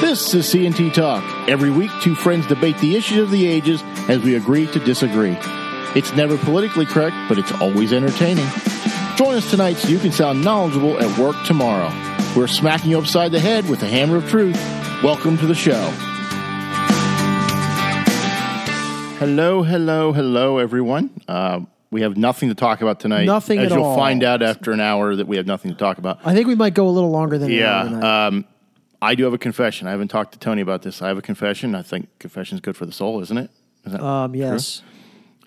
This is C&T Talk. Every week, two friends debate the issues of the ages as we agree to disagree. It's never politically correct, but it's always entertaining. Join us tonight so you can sound knowledgeable at work tomorrow. We're smacking you upside the head with the hammer of truth. Welcome to the show. Hello, hello, hello, everyone. Uh, we have nothing to talk about tonight. Nothing as at you'll all. find out after an hour that we have nothing to talk about. I think we might go a little longer than an Yeah. hour tonight. Um, I do have a confession. I haven't talked to Tony about this. I have a confession. I think confession is good for the soul, isn't it? Is that um, yes.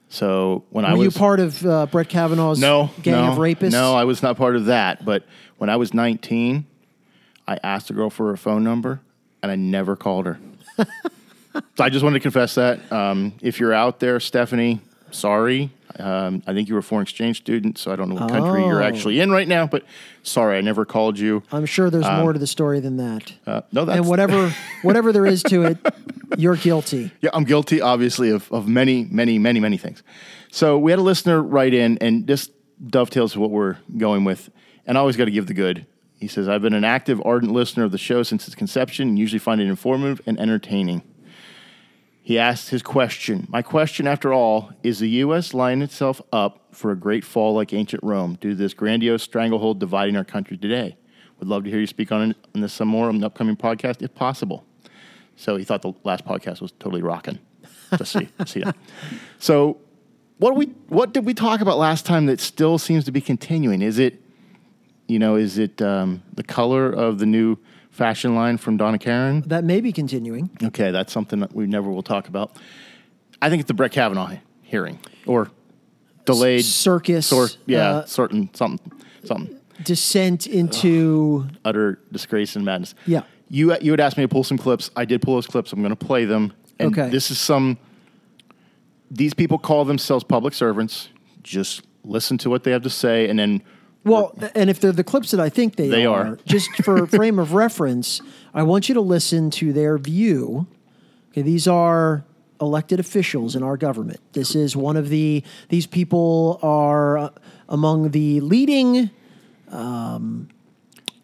so? When I Were was you part of uh, Brett Kavanaugh's no gang no, of rapists? No, I was not part of that. But when I was 19, I asked a girl for her phone number, and I never called her. so I just wanted to confess that. Um, if you're out there, Stephanie, sorry. Um, I think you were a foreign exchange student, so I don't know what country you're Oh. actually in right now. But sorry, I never called you. I'm sure there's more to the story than that. Uh, no, that's and whatever whatever there is to it, you're guilty. Yeah, I'm guilty, obviously, of, of many, many, many, many things. So we had a listener write in, and this dovetails what we're going with. And I always got to give the good. He says, I've been an active, ardent listener of the show since its conception, and usually find it informative and entertaining. He asked his question. My question, after all, is the U.S. lining itself up for a great fall like ancient Rome due to this grandiose stranglehold dividing our country today? Would love to hear you speak on, on this some more on an upcoming podcast, if possible. So he thought the last podcast was totally rocking. Just see, see that. So, what we what did we talk about last time that still seems to be continuing? Is it, you know, is it um, the color of the new fashion line from Donna Karan? That may be continuing. Okay, that's something that we never will talk about. I think it's the Brett Kavanaugh hearing or delayed Circus. or yeah, uh, certain something something descent into utter disgrace and madness. Yeah. You you had asked me to pull some clips. I did pull those clips. I'm going to play them. And Okay. This is some. These people call themselves public servants. Just listen to what they have to say, and then well, and if they're the clips that I think they, They are, are. just for frame of reference, I want you to listen to their view. Okay, these are elected officials in our government. This is one of the these people are uh, among the leading um,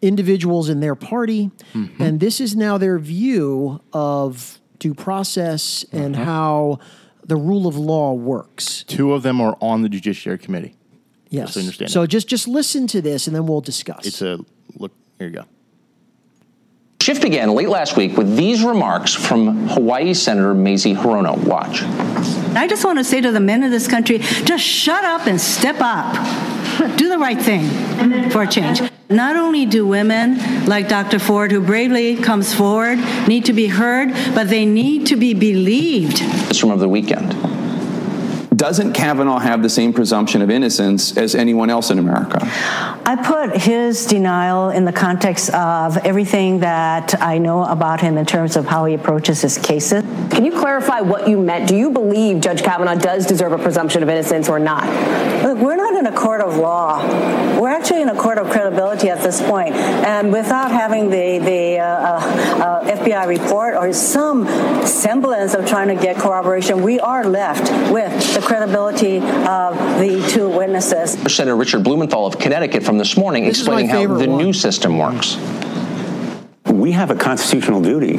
individuals in their party, Mm-hmm. and this is now their view of due process and Uh-huh. how the rule of law works. two of them are on the Judiciary Committee. Yes. so you understand So just just listen to this, and then we'll discuss. It's a look. Here you go. Shift began late last week with these remarks from Hawaii Senator Mazie Hirono. Watch. I just want to say to the men of this country just shut up and step up. Do the right thing for a change. Not only do women like Dr. Ford, who bravely comes forward, need to be heard, but they need to be believed. This from over the weekend. Doesn't Kavanaugh have the same presumption of innocence as anyone else in America? I put his denial in the context of everything that I know about him in terms of how he approaches his cases. Can you clarify what you meant? Do you believe Judge Kavanaugh does deserve a presumption of innocence or not? Look, we're not in a court of law. We're actually in a court of credibility at this point. And without having the, the uh, uh, FBI report or some semblance of trying to get corroboration, we are left with the credibility of the two witnesses. Senator Richard Blumenthal of Connecticut from this morning This explaining how the one. new system works. we have a constitutional duty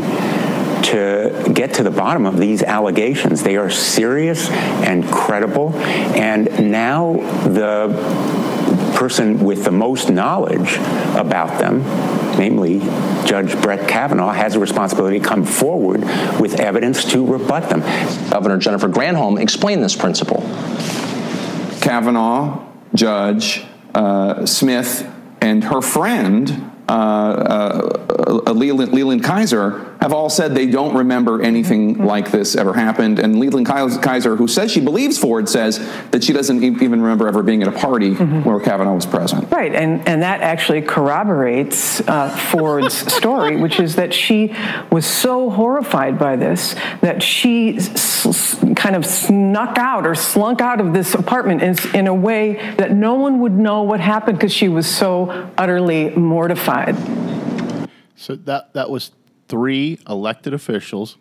to get to the bottom of these allegations. They are serious and credible, and now the person with the most knowledge about them, namely Judge Brett Kavanaugh, has a responsibility to come forward with evidence to rebut them. Governor Jennifer Granholm explained this principle. Kavanaugh, Judge uh, Smith, and her friend, uh, uh, Leland, Leland Keyser, have all said they don't remember anything like this ever happened. And Leland Keyser, who says she believes Ford, says that she doesn't even remember ever being at a party where Kavanaugh was present. Right, and, and that actually corroborates uh, Ford's story, which is that she was so horrified by this that she s- s- kind of snuck out or slunk out of this apartment in, in a way that no one would know what happened because she was so utterly mortified. So that that was three elected officials,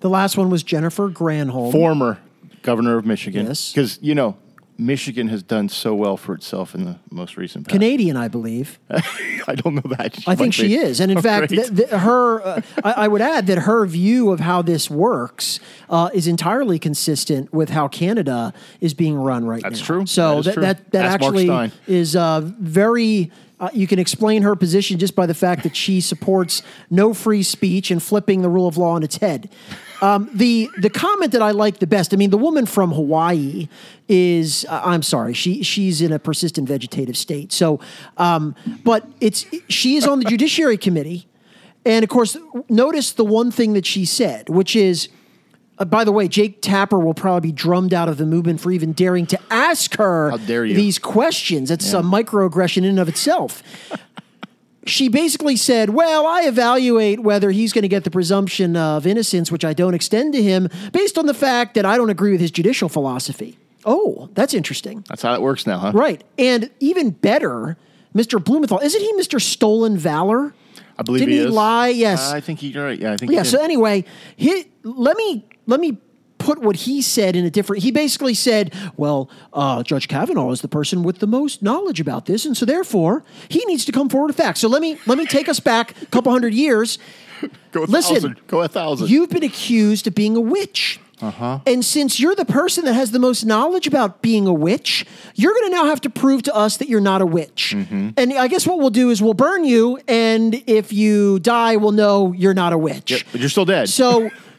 the last one was Jennifer Granholm. former governor of Michigan. Yes. Because you know, Michigan has done so well for itself in the most recent past. Canadian, I believe. I don't know that. I think she is, and in Oh, fact, th- th- her. Uh, I, I would add that her view of how this works uh, is entirely consistent with how Canada is being run right now. That's true. So That is that true. that, that Ask Mark actually Steyn. is uh, very. Uh, you can explain her position just by the fact that she supports no free speech and flipping the rule of law on its head. Um, the the comment that I like the best. I mean, the woman from Hawaii is. Uh, I'm sorry, she she's in a persistent vegetative state. So, um, but it's she is on the Judiciary Committee, and of course, notice the one thing that she said, which is. Uh, by the way, Jake Tapper will probably be drummed out of the movement for even daring to ask her How dare you. these questions. It's a microaggression in and of itself. she basically said, Well, I evaluate whether he's going to get the presumption of innocence, which I don't extend to him, based on the fact that I don't agree with his judicial philosophy. Oh, that's interesting. That's how it works now, huh? Right. And even better, Mr. Blumenthal, isn't he Mr. Stolen Valor? I believe Didn't he, he is. lie? Yes. I think you're right. Yeah, I think. Yeah. So anyway, he, let me let me put what he said in a different. He basically said, "Well, uh, Judge Kavanaugh is the person with the most knowledge about this, and so therefore he needs to come forward with facts." So let me let me take us back a couple hundred years. go a Listen, thousand. Go a thousand. You've been accused of being a witch. Uh-huh. And since you're the person that has the most knowledge about being a witch, you're going to now have to prove to us that you're not a witch. Mm-hmm. And I guess what we'll do is we'll burn you, and if you die, we'll know you're not a witch. Yeah, but you're still dead. So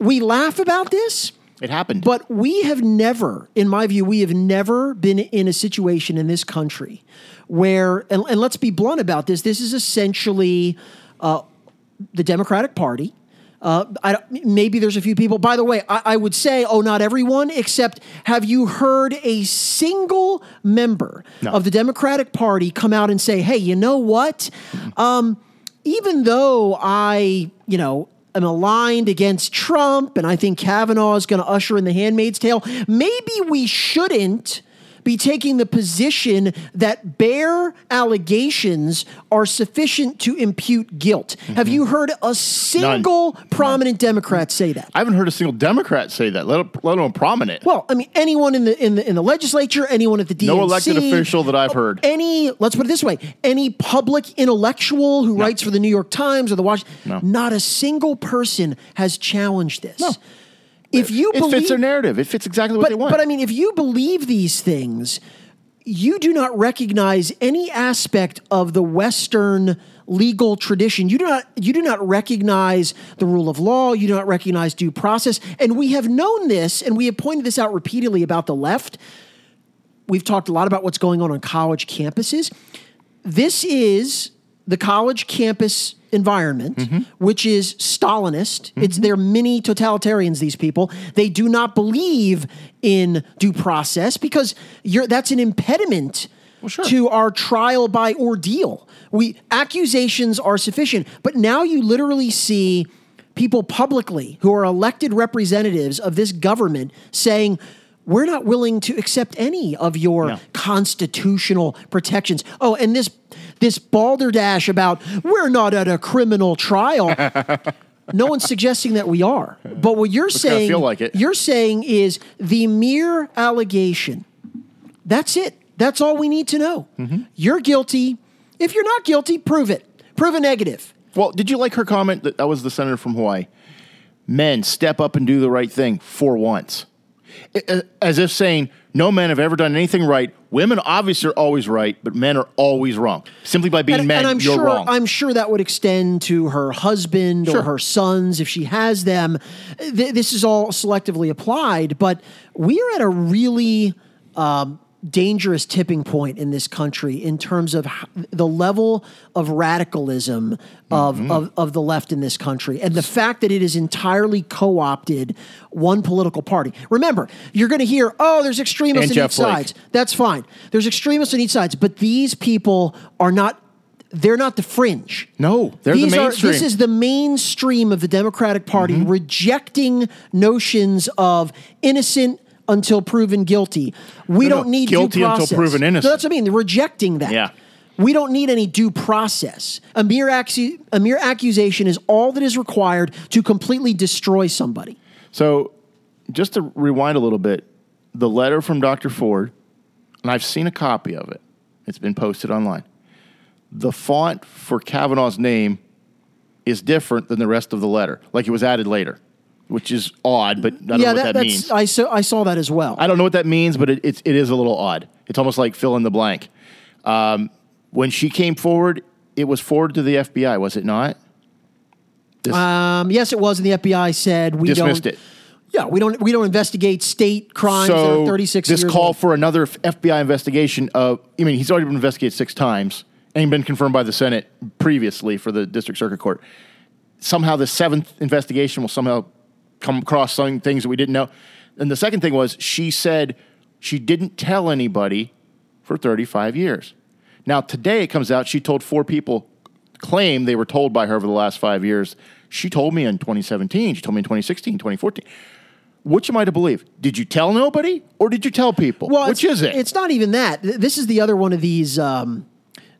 we laugh about this, it happened. but we have never, in my view, we have never been in a situation in this country where, and, and let's be blunt about this, this is essentially uh, the Democratic Party. Uh, I, maybe there's a few people. By the way, I, I would say, oh, not everyone, except have you heard a single member No. of the Democratic Party come out and say, hey, you know what? Um, even though I, you know, am aligned against Trump and I think Kavanaugh is going to usher in the handmaid's tale, maybe we shouldn't be taking the position that bare allegations are sufficient to impute guilt. Have mm-hmm. you heard a single prominent Democrat say that? I haven't heard a single Democrat say that, let, let alone prominent. Well, I mean, anyone in the in the in the legislature, anyone at the DNC, No elected official that I've heard. any. Let's put it this way: any public intellectual who writes for the New York Times or the Washington, No. not a single person has challenged this. No. If you it believe, fits their narrative. It fits exactly what but, they want. but I mean, if you believe these things, you do not recognize any aspect of the Western legal tradition. You do not you do not recognize the rule of law, you do not recognize due process. And we have known this, and we have pointed this out repeatedly about the left. We've talked a lot about what's going on on college campuses. This is the college campus environment, Mm-hmm. which is Stalinist. It's they're mini totalitarians. These people they do not believe in due process because you're that's an impediment to our trial by ordeal. We accusations are sufficient, but now you literally see people publicly who are elected representatives of this government saying. We're not willing to accept any of your constitutional protections. Oh, and this this balderdash about we're not at a criminal trial. no one's suggesting that we are. But what you're It's saying feel like it. you're saying is the mere allegation. That's it. That's all we need to know. Mm-hmm. You're guilty. If you're not guilty, prove it. Prove a negative. Well, did you like her comment that that was the senator from Hawaii? Men step up and do the right thing for once. As if saying, no men have ever done anything right. Women obviously are always right, but men are always wrong. Simply by being and, men, and I'm you're sure wrong. I'm sure that would extend to her husband or her sons if she has them. Th- this is all selectively applied, but we are at a really um, dangerous tipping point in this country in terms of the level of radicalism of, Mm-hmm. of, of the left in this country and the fact that it is entirely co-opted one political party. Remember, you're going to hear, oh, there's extremists And on Jeff each Flake. sides. That's fine. There's extremists on each sides, but these people are not. They're not the fringe. no, they're These the are, mainstream. this is the mainstream of the Democratic Party Mm-hmm. rejecting notions of innocent until proven guilty. We No, no, don't need guilty due until proven innocent. No, that's what I mean. They're rejecting that. Yeah. We don't need any due process. A mere, accu- a mere accusation is all that is required to completely destroy somebody. So, just to rewind a little bit, the letter from Dr. Ford, and I've seen a copy of it. It's been posted online. The font for Kavanaugh's name is different than the rest of the letter, like it was added later, which is odd, but I don't yeah, know what that, that's means. I saw I saw that as well. I don't know what that means, but it, it's, it is a little odd. It's almost like fill in the blank. Um, when she came forward, it was forwarded to the FBI, was it not? This- Um, yes, it was, and the FBI said we dismissed don't. it. Yeah, we don't we don't investigate state crimes that So are 36 this call old. for another FBI investigation of. I mean, he's already been investigated six times and been confirmed by the Senate previously for the District Circuit Court. Somehow, the seventh investigation will somehow come across some things that we didn't know. And the second thing was she said she didn't tell anybody for 35 years. Now today it comes out she told four people claim they were told by her over the last five years. She told me in 2017. She told me in 2016, 2014. Which am I to believe? Did you tell nobody or did you tell people? Well, Which is it? It's not even that. This is the other one of these um,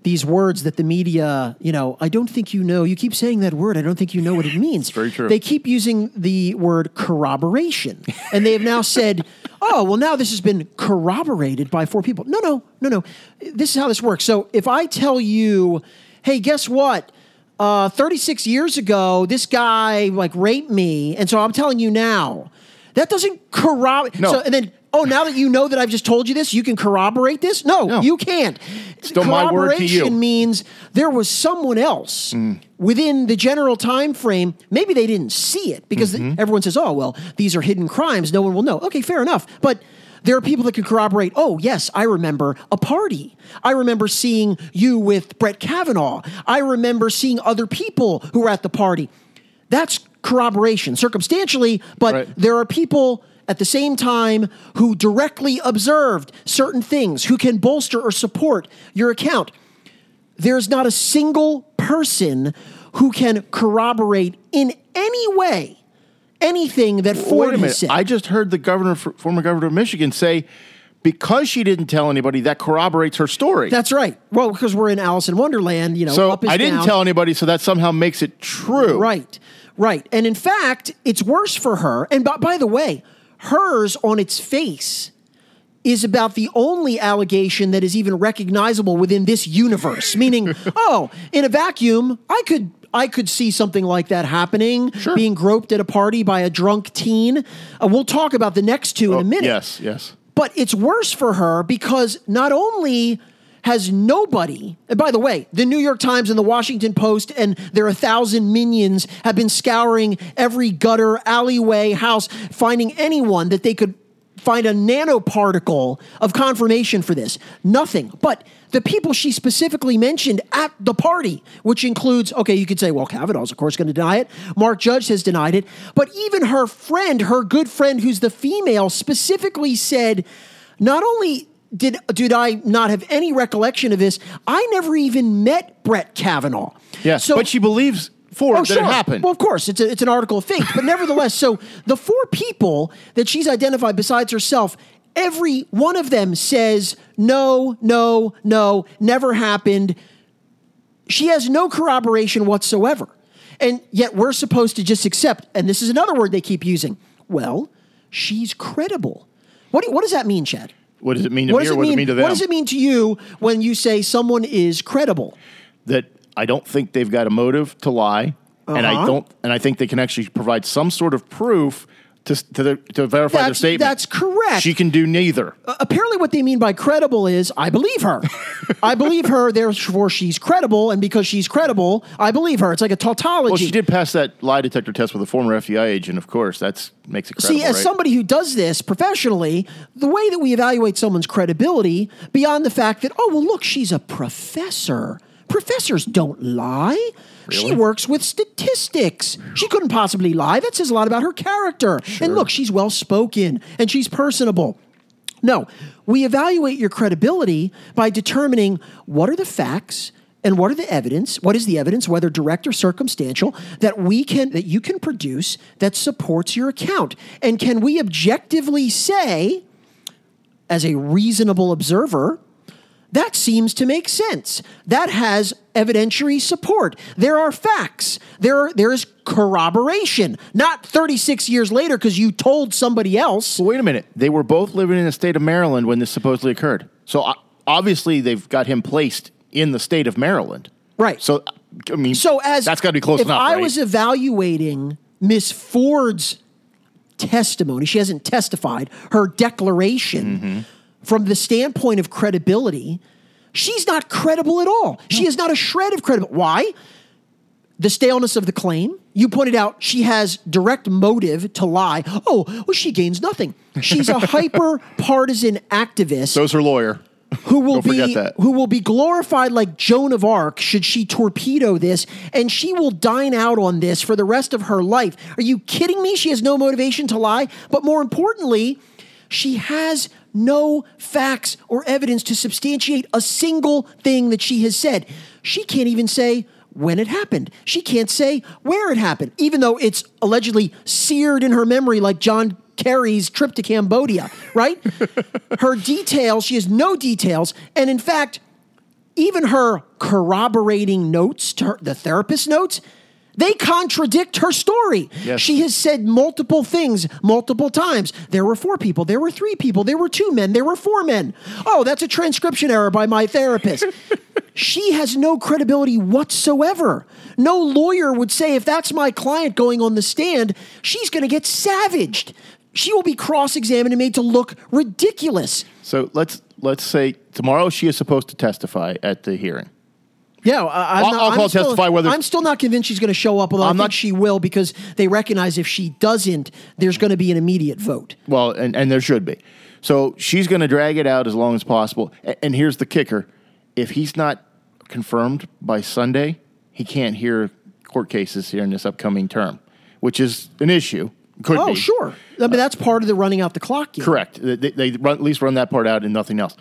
these words that the media, you know, I don't think you know. You keep saying that word. I don't think you know what it means. very true. They keep using the word corroboration, and they have now said, "Oh, well, now this has been corroborated by four people." No, no, no, no. This is how this works. So if I tell you, "Hey, guess what?" Uh, 36 years ago, this guy like raped me, and so I'm telling you now. That doesn't corroborate. No. So, and then, oh, now that you know that I've just told you this, you can corroborate this? No, No. you can't. Still my word to you. Corroboration means there was someone else within the general time frame. Maybe they didn't see it because Mm-hmm. everyone says, "Oh, well, these are hidden crimes. No one will know." Okay, fair enough. But there are people that can corroborate. Oh, yes, I remember a party. I remember seeing you with Brett Kavanaugh. I remember seeing other people who were at the party. That's corroboration, circumstantially, but Right. there are people at the same time who directly observed certain things, who can bolster or support your account. There's not a single person who can corroborate in any way anything that Wait Ford a has minute. said. I just heard the governor, former governor of Michigan, say because she didn't tell anybody, that corroborates her story. That's right. Well, because we're in Alice in Wonderland, you know, so up is I didn't down. tell anybody, so that somehow makes it true. Right, right. And in fact, it's worse for her. And by, by the way, hers on its face is about the only allegation that is even recognizable within this universe. Meaning, oh, in a vacuum, I could. I could see something like that happening, being groped at a party by a drunk teen. Uh, we'll talk about the next two in Oh, a minute. Yes, yes. But it's worse for her because not only has nobody, and by the way, the New York Times and the Washington Post and their a thousand minions have been scouring every gutter, alleyway, house, finding anyone that they could find a nanoparticle of confirmation for this. Nothing. But the people she specifically mentioned at the party, which includes, okay, you could say, well, Kavanaugh's, of course, going to deny it. Mark Judge has denied it. But even her friend, her good friend, who's the female, specifically said, not only did, did I not have any recollection of this, I never even met Brett Kavanaugh. Yeah, but she believes Ford Oh, that sure. it happened. Well, of course, it's, a, it's an article of faith. But nevertheless, so the four people that she's identified besides herself, every one of them says, no, no, no, never happened. She has no corroboration whatsoever. And yet we're supposed to just accept, and this is another word they keep using. Well, she's credible. What, do- what does that mean, Chad? What does it mean to What me does, or it what does it mean to them? what does it mean to you when you say someone is credible? that I don't think they've got a motive to lie, and I Uh-huh. don't, and I think they can actually provide some sort of proof to to, to verify their statement. that's correct. She can do neither. Uh, apparently what they mean by credible is I believe her. I believe her, therefore she's credible, and because she's credible, I believe her. It's like a tautology. Well, she did pass that lie detector test with a former FBI agent, of course. That's makes it credible. See, as right? somebody who does this professionally, the way that we evaluate someone's credibility, beyond the fact that, oh, well, look, she's a professor. Professors don't lie. She works with statistics. She couldn't possibly lie. That says a lot about her character. And look, she's well spoken and she's personable. No, we evaluate your credibility by determining what are the facts and what are the evidence, what is the evidence, whether direct or circumstantial, that we can that you can produce that supports your account. And can we objectively say, as a reasonable observer, That seems to make sense. That has evidentiary support. There are facts. There are, there is corroboration. Not 36 years later because you told somebody else. Well, wait a minute. They were both living in the state of Maryland when this supposedly occurred. So obviously they've got him placed in the state of Maryland. Right. So I mean, So as that's got to be close if enough. I right? was evaluating Miss Ford's testimony, she hasn't testified, her declaration Mm-hmm. From the standpoint of credibility, she's not credible at all. She is not a shred of credible. Why? The staleness of the claim. You pointed out she has direct motive to lie. Oh, well, she gains nothing. She's a hyper partisan activist So's her lawyer. who will be who will be glorified like Joan of Arc should she torpedo this and she will dine out on this for the rest of her life. Are you kidding me? She has no motivation to lie, but more importantly, she has no facts or evidence to substantiate a single thing that she has said. She can't even say when it happened. She can't say where it happened, even though it's allegedly seared in her memory like John Kerry's trip to Cambodia, right? her details, she has no details. And in fact, even her corroborating notes to her, the therapist notes, they contradict her story. Yes. She has said multiple things multiple times. There were four people, there were three people, there were two men, there were four men. Oh, that's a transcription error by my therapist. she has no credibility whatsoever. No lawyer would say, if that's my client going on the stand, she's going to get savaged. She will be cross examined and made to look ridiculous. So let's let's say tomorrow she is supposed to testify at the hearing. Yeah, I, I'm I'll- not, I'll I'm call still, testify whether- I'm still not convinced she's going to show up. Although i I'm think not- she will because they recognize if she doesn't, there's going to be an immediate vote. Well, and, and there should be. So she's going to drag it out as long as possible. And here's the kicker: if he's not confirmed by Sunday, he can't hear court cases here in this upcoming term, which is an issue. Could oh, be sure. I mean, that's part of the running out the clock. Game. correct. They, they run, at least run that part out and nothing else.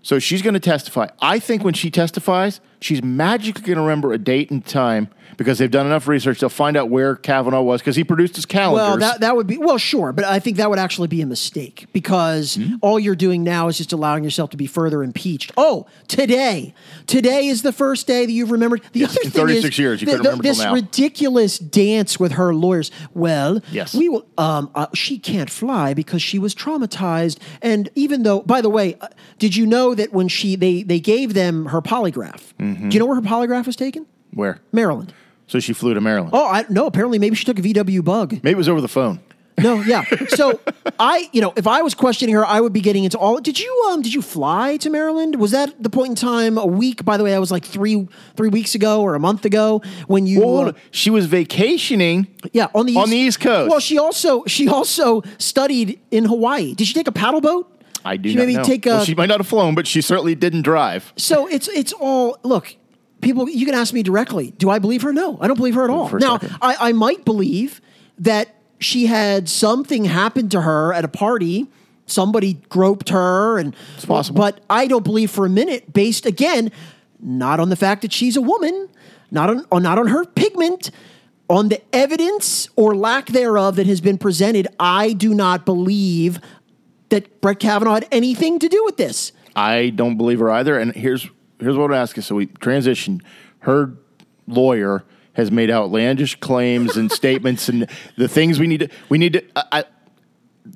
So she's going to testify. I think when she testifies, she's magically going to remember a date and time because they've done enough research. They'll find out where Kavanaugh was because he produced his calendars. Well, that, that would be well, sure, but I think that would actually be a mistake because Hmm? all you're doing now is just allowing yourself to be further impeached. Oh, today, today is the first day that you've remembered. The Yes, other in thing 36 is years, you the- remember this ridiculous dance with her lawyers. Well, Yes. we will. Um, uh, she can't fly because she was traumatized, and even though, by the way, uh, did you know that when she they they gave them her polygraph? Mm-hmm. Do you know where her polygraph was taken? where? Maryland. So she flew to Maryland. Oh, I no. Apparently, maybe she took a VW bug. Maybe it was over the phone. No, yeah. So I, you know, if I was questioning her, I would be getting into all. Did you, um, did you fly to Maryland? Was that the point in time? A week, by the way, that was like three, three weeks ago or a month ago when you. Well, uh, she was vacationing. yeah, on the on east, the East Coast. Well, she also she also studied in Hawaii. Did she take a paddle boat? I do She not maybe know. take a. well, she might not have flown, but she certainly didn't drive. So it's it's all look. People, you can ask me directly. Do I believe her? No, I don't believe her at all. For Now. I, I might believe that she had something happen to her at a party. Somebody groped her, and it's possible. But I don't believe for a minute, based again, not on the fact that she's a woman, not on, on not on her pigment, on the evidence or lack thereof that has been presented. I do not believe that Brett Kavanaugh had anything to do with this. I don't believe her either. And here's here's what I'm asking. So we transition. Her lawyer has made outlandish claims and statements, and the things we need to we need to. I, I,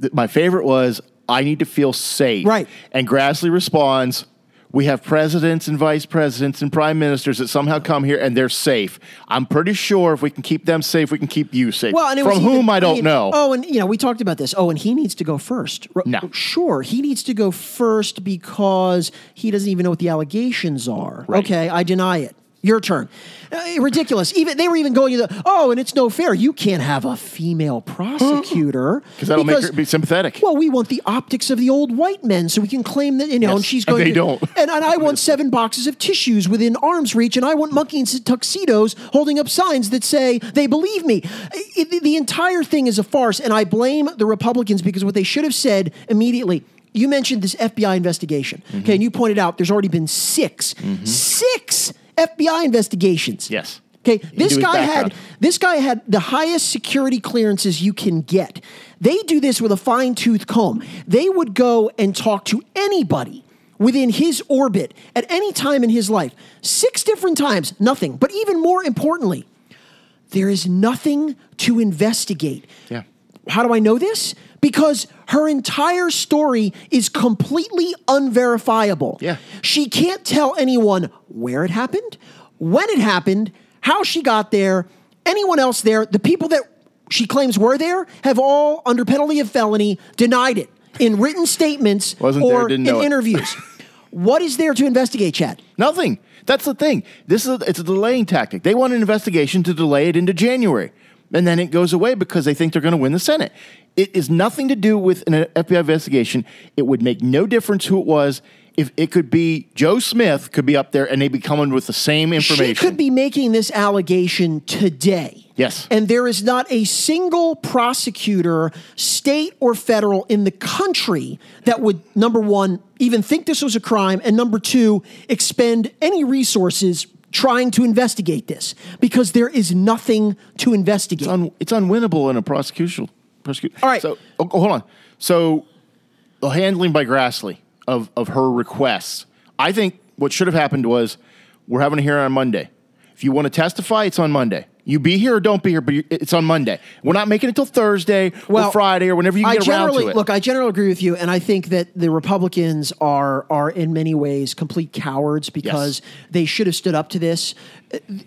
th- my favorite was I need to feel safe. Right. And Grassley responds. We have presidents and vice presidents and prime ministers that somehow come here and they're safe. I'm pretty sure if we can keep them safe, we can keep you safe. Well, and it From whom even- I don't mean, know. Oh, and you know, we talked about this. Oh, and he needs to go first. No. sure, he needs to go first because he doesn't even know what the allegations are. Right. Okay, I deny it. Your turn. Uh, ridiculous. Even they were even going to the oh, and it's no fair. You can't have a female prosecutor Because that'll make her be sympathetic. Well, we want the optics of the old white men, so we can claim that you know. Yes, and she's going. they to, don't. And, and I want seven boxes of tissues within arm's reach, and I want monkeys in tuxedos holding up signs that say they believe me. It- the- the entire thing is a farce, and I blame the Republicans because what they should have said immediately. You mentioned this FBI investigation, Mm-hmm. okay, and you pointed out there's already been 6 six FBI investigations. Yes. Okay, this guy had this guy had the highest security clearances you can get. They do this with a fine tooth comb. They would go and talk to anybody within his orbit at any time in his life. Six different times, nothing. But even more importantly, there is nothing to investigate. Yeah. How do I know this? Because her entire story is completely unverifiable. Yeah. She can't tell anyone where it happened, when it happened, how she got there, anyone else there. The people that she claims were there have all, under penalty of felony, denied it in written statements Wasn't or didn't in interviews. what is there to investigate, Chad? Nothing. That's the thing. This is a, it's a delaying tactic. They want an investigation to delay it into January, and then it goes away because they think they're going to win the Senate. It is nothing to do with an FBI investigation. It would make no difference who it was. If it could be Joe Smith, could be up there, and they'd be coming with the same information. She could be making this allegation today. Yes. And there is not a single prosecutor, state or federal, in the country that would, number one, even think this was a crime, and number two, expend any resources trying to investigate this because there is nothing to investigate. It's, un, it's unwinnable in a prosecution. Prosecu- All right. So oh, oh, hold on. So the handling by Grassley of of her requests. I think what should have happened was we're having a hearing on Monday. If you want to testify, it's on Monday. You be here or don't be here, but it's on Monday. We're not making it till Thursday or Friday or whenever you I get around generally to it. look. I generally agree with you, and I think that the Republicans are are in many ways complete cowards because they should have stood up to this.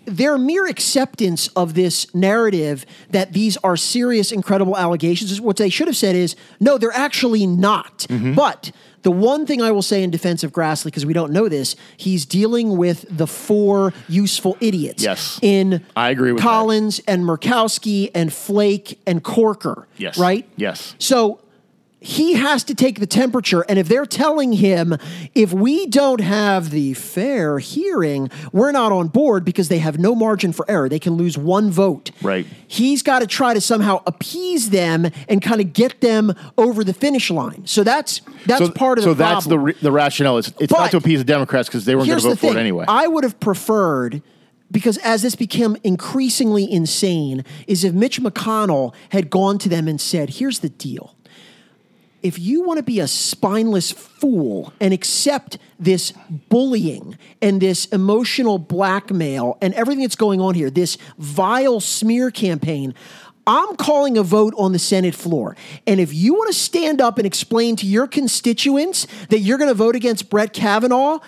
Their mere acceptance of this narrative that these are serious, incredible allegations is what they should have said is no, they're actually not. Mm-hmm. But the one thing I will say in defense of Grassley, because we don't know this, he's dealing with the four useful idiots. Yes. In I agree with that. Collins and Murkowski and Flake and Corker. Yes. Right? Yes. So he has to take the temperature. And if they're telling him, if we don't have the fair hearing, we're not on board because they have no margin for error. They can lose one vote. Right. He's got to try to somehow appease them and kind of get them over the finish line. So that's that's so, part of the so the that's the re- the rationale. It's, it's But- not to appease the Democrats because they weren't going to vote for thing. it anyway. I would have preferred because as this became increasingly insane, is if Mitch McConnell had gone to them and said, "Here's the deal." If you want to be a spineless fool and accept this bullying and this emotional blackmail and everything that's going on here, this vile smear campaign, I'm calling a vote on the Senate floor. And if you want to stand up and explain to your constituents that you're going to vote against Brett Kavanaugh,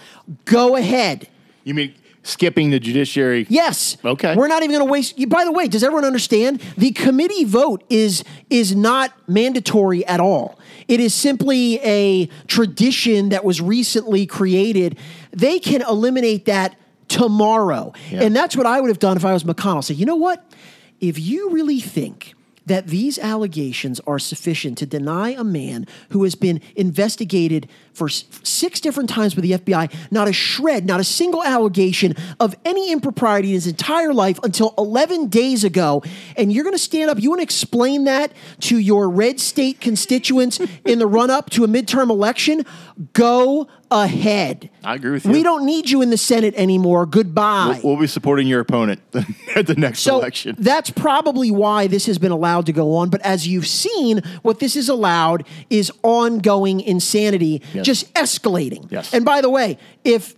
go ahead. you mean skipping the judiciary? Yes. Okay. We're not even going to waste. You, by the way, does everyone understand? The committee vote is is not mandatory at all. It is simply a tradition that was recently created. They can eliminate that tomorrow, and that's what I would have done if I was McConnell. Say, you know what? If you really think that these allegations are sufficient to deny a man who has been investigated for six different times by the FBI, not a shred, not a single allegation of any impropriety in his entire life until 11 days ago. And you're going to stand up, you want to explain that to your red state constituents in the run up to a midterm election? Go ahead. I agree with you. We don't need you in the Senate anymore. Goodbye. We'll, we'll be supporting your opponent at the next So election. that's probably why this has been allowed to go on. But as you've seen, what this is allowed is ongoing insanity, Yes. just escalating. Yes. And by the way, if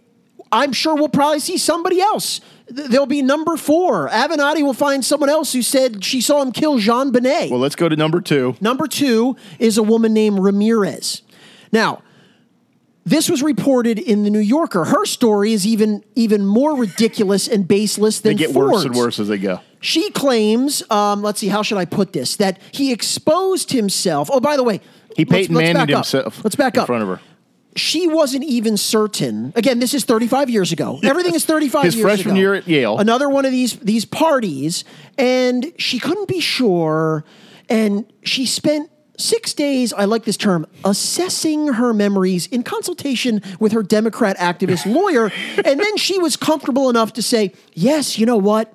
I'm sure we'll probably see somebody else. There'll be number four. Avenatti will find someone else who said she saw him kill JonBenét. well, let's go to number two. Number two is a woman named Ramirez. Now, this was reported in the New Yorker. Her story is even even more ridiculous and baseless than They get worse and worse as they go. She claims, um, let's see, how should I put this? That he exposed himself. Oh, by the way, He let's- Peyton let's up. himself Let's back in up. front of her. She wasn't even certain. Again, this is 35 years ago. Everything is 35 His years freshman ago. year at Yale. Another one of these these parties, and she couldn't be sure. And she spent six days, I like this term, assessing her memories in consultation with her Democrat activist lawyer. And then she was comfortable enough to say, yes, you know what?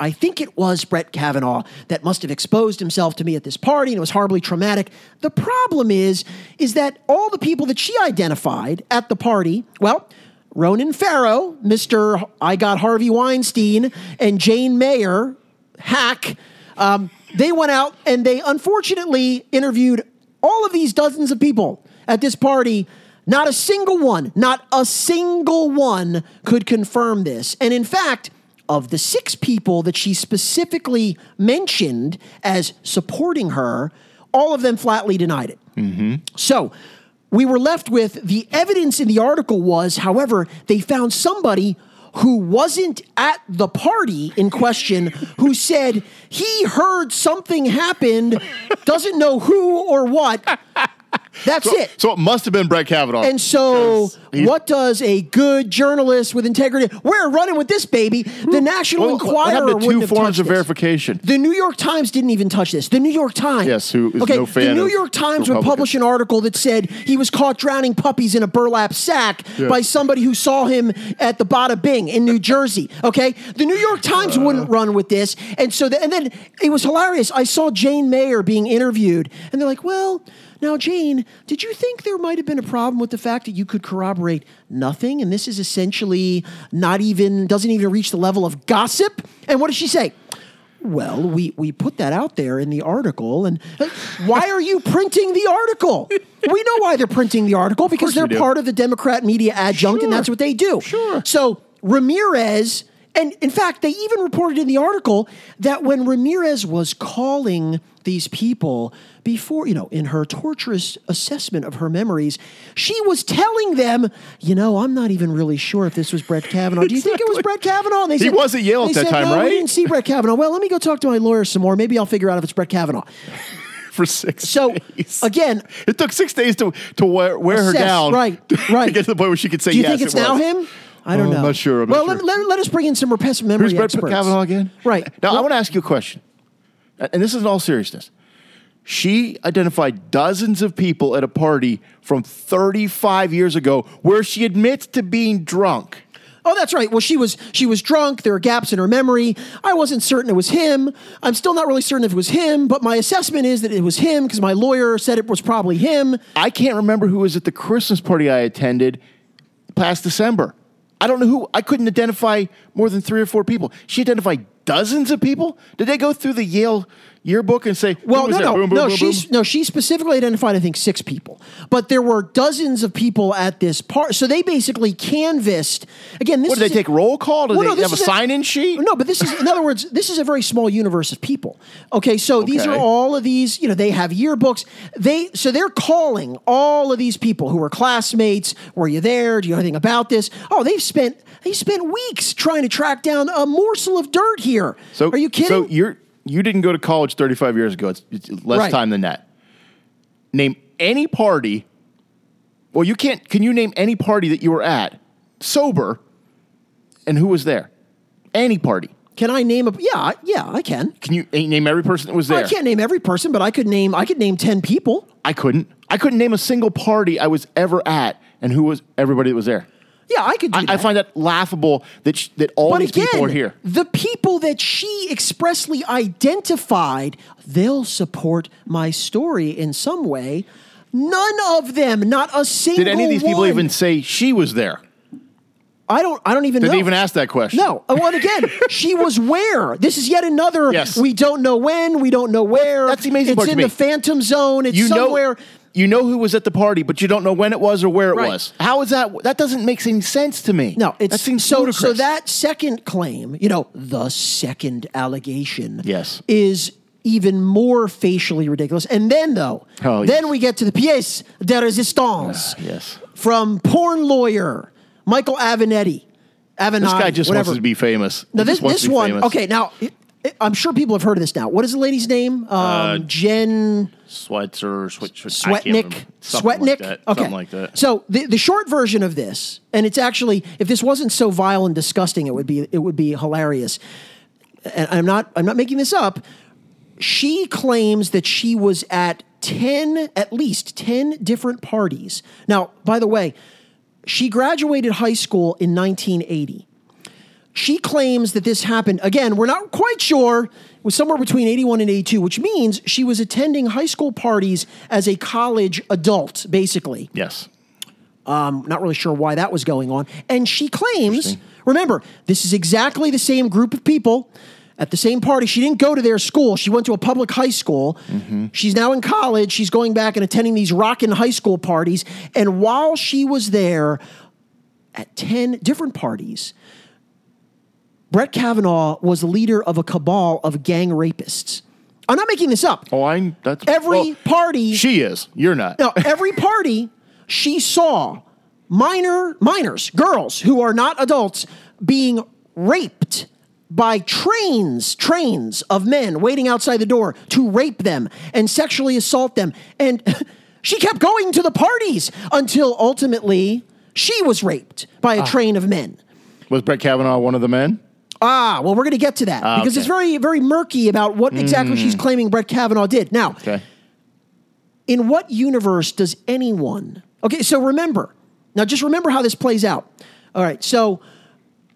I think it was Brett Kavanaugh that must have exposed himself to me at this party and it was horribly traumatic. The problem is, is that all the people that she identified at the party, well, Ronan Farrow, Mr. I got Harvey Weinstein, and Jane Mayer, hack, um, they went out and they unfortunately interviewed all of these dozens of people at this party Not a single one, not a single one could confirm this. And in fact, of the six people that she specifically mentioned as supporting her, all of them flatly denied it. Mm-hmm. So we were left with the evidence in the article was, however, they found somebody who wasn't at the party in question who said he heard something happened, doesn't know who or what. That's So, it. so it must have been Brett Kavanaugh. And so, what does a good journalist with integrity? We're running with this baby. The National Well, what Enquirer wouldn't two forms of this. verification? The New York Times didn't even touch this. The New York Times. Yes, who is okay, no fan The New York Times would publish an article that said he was caught drowning puppies in a burlap sack Yeah. by somebody who saw him at the Bada Bing in New Jersey. Okay, the New York Times Uh. wouldn't run with this, and so the, and then it was hilarious. I saw Jane Mayer being interviewed, and they're like, "Well." Now, Jane, did you think there might have been a problem with the fact that you could corroborate nothing? And this is essentially not even, doesn't even reach the level of gossip? And what does she say? Well, we, we put that out there in the article. And why are you printing the article? We know why they're printing the article because they're part of the Democrat media adjunct, and that's what they do. Sure. So Ramirez, and in fact, they even reported in the article that when Ramirez was calling these people before, you know, in her torturous assessment of her memories, she was telling them, you know, I'm not even really sure if this was Brett Kavanaugh. Do you think it was Brett Kavanaugh? And they He said, was at Yale at that said, time, no, right?" We didn't see Brett Kavanaugh. Well, let me go talk to my lawyer some more. Maybe I'll figure out if it's Brett Kavanaugh. for six So days. again, it took six days to to wear, wear her Assess, down. right, to right. get to the point where she could say do you yes. think it's it now him? I don't Oh, know. I'm not sure. I'm not well, sure. Let, let, let us bring in some repressive memory Who's Brett. Kavanaugh again? Right. Now, I want to ask you a question. And this is in all seriousness. She identified dozens of people at a party from 35 years ago where she admits to being drunk. Oh, that's right. Well, she was she was drunk. There were gaps in her memory. I wasn't certain it was him. I'm still not really certain if it was him, but my assessment is that it was him because my lawyer said it was probably him. I can't remember who was at the Christmas party I attended past December. I don't know who. I couldn't identify more than three or four people. She identified dozens of people. Did they go through the Yale yearbook and say, Well, no, no, Boom, boom, no. boom, She's no. She specifically identified, I think, six people, but there were dozens of people at this part. So they basically canvassed. Again, this What, did they take roll call? Did Well, no, they have a sign-in sheet? No, but this is, in other words, this is a very small universe of people. Okay, so these are all of these. You know, they have yearbooks. They so they're calling all of these people who were classmates. Were you there? Do you know anything about this? Oh, they've spent they spent weeks trying to track down a morsel of dirt here. So are you kidding? So you're you didn't go to college 35 years ago. It's, it's less Right. time than that. Name any party. Well, you can't. Can you name any party that you were at sober, and who was there? Any party. Can I name a? Yeah, yeah, I can. Can you eh, name every person that was there? I can't name every person, but I could name. I could name ten people. I couldn't. I couldn't name a single party I was ever at, and who was everybody that was there. Yeah, I could. Do I, I find that laughable that sh- that all But these again, people are here. the people that she expressly identified, they'll support my story in some way. None of them, not a single Did any of these people even say she was there? I don't. I don't even Did know. they even ask that question? No. And Well, again, she was where? This is yet another. Yes. We don't know when. We don't know where. That's amazing it's in the phantom zone. It's you somewhere. know you know who was at the party, but you don't know when it was or where it Right. was. How is that? That doesn't make any sense to me. No, it seems so. ludicrous. So that second claim, you know, the second allegation, Yes. is even more facially ridiculous. And then, though, Oh, then yes. we get to the pièce de résistance yes, from porn lawyer Michael Avenatti. Avenatti, this guy just whatever. wants to be famous. Now He this this one, famous. okay. Now I'm sure people have heard of this now. What is the lady's name? Um, Uh, Jen. Swetzer, Switch, I can't Swetnick, remember. Something Swetnick. like that. Okay, Something like that. So the the short version of this, and it's actually, if this wasn't so vile and disgusting, it would be it would be hilarious. And I'm not I'm not making this up. She claims that she was at ten, at least ten different parties. Now, by the way, she graduated high school in 1980. She claims that this happened, again, we're not quite sure, was somewhere between 81 and 82, which means she was attending high school parties as a college adult, basically. Yes. Um, not really sure why that was going on. And she claims, remember, this is exactly the same group of people at the same party. She didn't go to their school. She went to a public high school. She's now in college. She's going back and attending these rockin' high school parties. And while she was there at 10 different parties, Brett Kavanaugh was the leader of a cabal of gang rapists. I'm not making this up. Oh, I'm. that's Every well, party She is. You're not. now, every party she saw minor minors, girls who are not adults, being raped by trains, trains of men waiting outside the door to rape them and sexually assault them. And she kept going to the parties until ultimately she was raped by a ah. train of men. Was Brett Kavanaugh one of the men? Ah, well, we're going to get to that Ah, because okay. it's very, very murky about what exactly she's claiming Brett Kavanaugh did. Now, Okay. in what universe does anyone okay so remember now just remember how this plays out all right so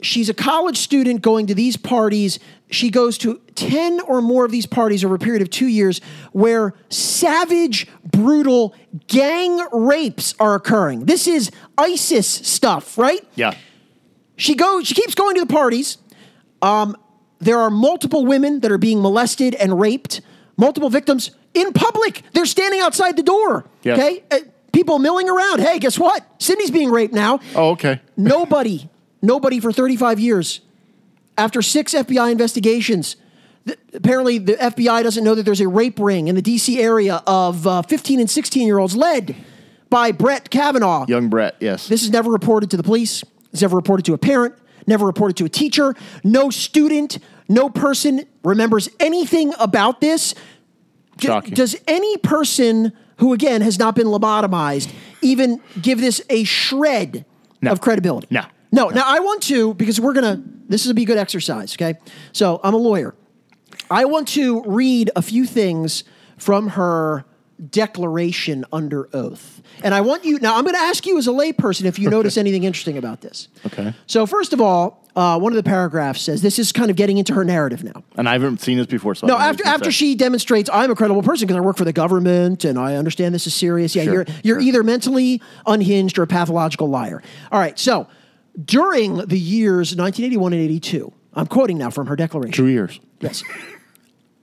she's a college student going to these parties she goes to 10 or more of these parties over a period of two years where savage brutal gang rapes are occurring this is isis stuff right Yeah. she goes she keeps going to the parties um, there are multiple women that are being molested and raped multiple victims in public they're standing outside the door Yes. okay Uh, people milling around hey guess what sydney's being raped now Oh, okay. nobody nobody for 35 years after six fbi investigations th- apparently the fbi doesn't know that there's a rape ring in the dc area of uh, 15 and 16 year olds led by brett kavanaugh Young Brett. Yes. this is never reported to the police. It's never reported to a parent, never reported to a teacher. No student, no person remembers anything about this. D- does any person who, again, has not been lobotomized even give this a shred No. of credibility? No. No. Now, I want to, because we're going to, this is a be good exercise, okay? So I'm a lawyer. I want to read a few things from her declaration under oath. And I want you, now I'm going to ask you as a layperson if you notice anything interesting about this. Okay. So, first of all, uh, one of the paragraphs says this is kind of getting into her narrative now. and I haven't seen this before. So No, don't know what after after she demonstrates I'm a credible person because I work for the government and I understand this is serious. Yeah, Sure, you're you're sure. either mentally unhinged or a pathological liar. All right, so during the years 1981 and 82, I'm quoting now from her declaration. two years. Yes.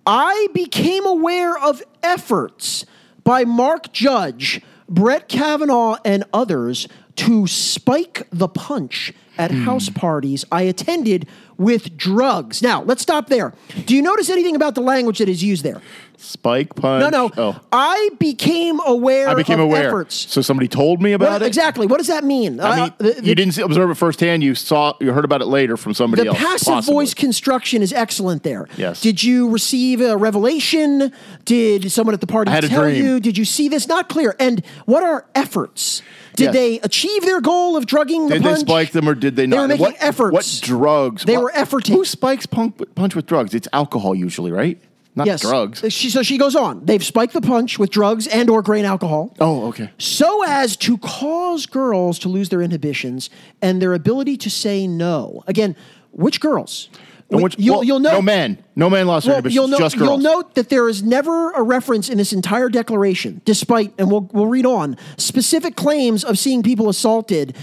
I became aware of efforts by Mark Judge, Brett Kavanaugh, and others to spike the punch at Hmm. house parties I attended with drugs. Now, let's stop there. Do you notice anything about the language that is used there? Spike punch. No, no. Oh, I became aware I became of aware. efforts. So somebody told me about What- it. exactly. What does that mean? I mean, Uh, the- the- you didn't see- observe it firsthand. You saw, you heard about it later from somebody the else. passive possibly. voice construction is excellent there. Yes. Did you receive a revelation? Did someone at the party I had a tell you? Did you see this? Not clear. And what are efforts? Did Yes. they achieve their goal of drugging the Did they spike them or did they not? They were making what, efforts. What drugs? They What- were efforting. Who spikes punch, punch with drugs? It's alcohol usually, right? Not yes. drugs. She, so she goes on. They've spiked the punch with drugs and or grain alcohol. Oh, okay. so as to cause girls to lose their inhibitions and their ability to say no. Again, which girls? We- which- you'll, well, you'll note, no men. No man lost their Well, inhibitions. you'll, note, just girls. you'll note that there is never a reference in this entire declaration, despite, and we'll, we'll read on, specific claims of seeing people assaulted.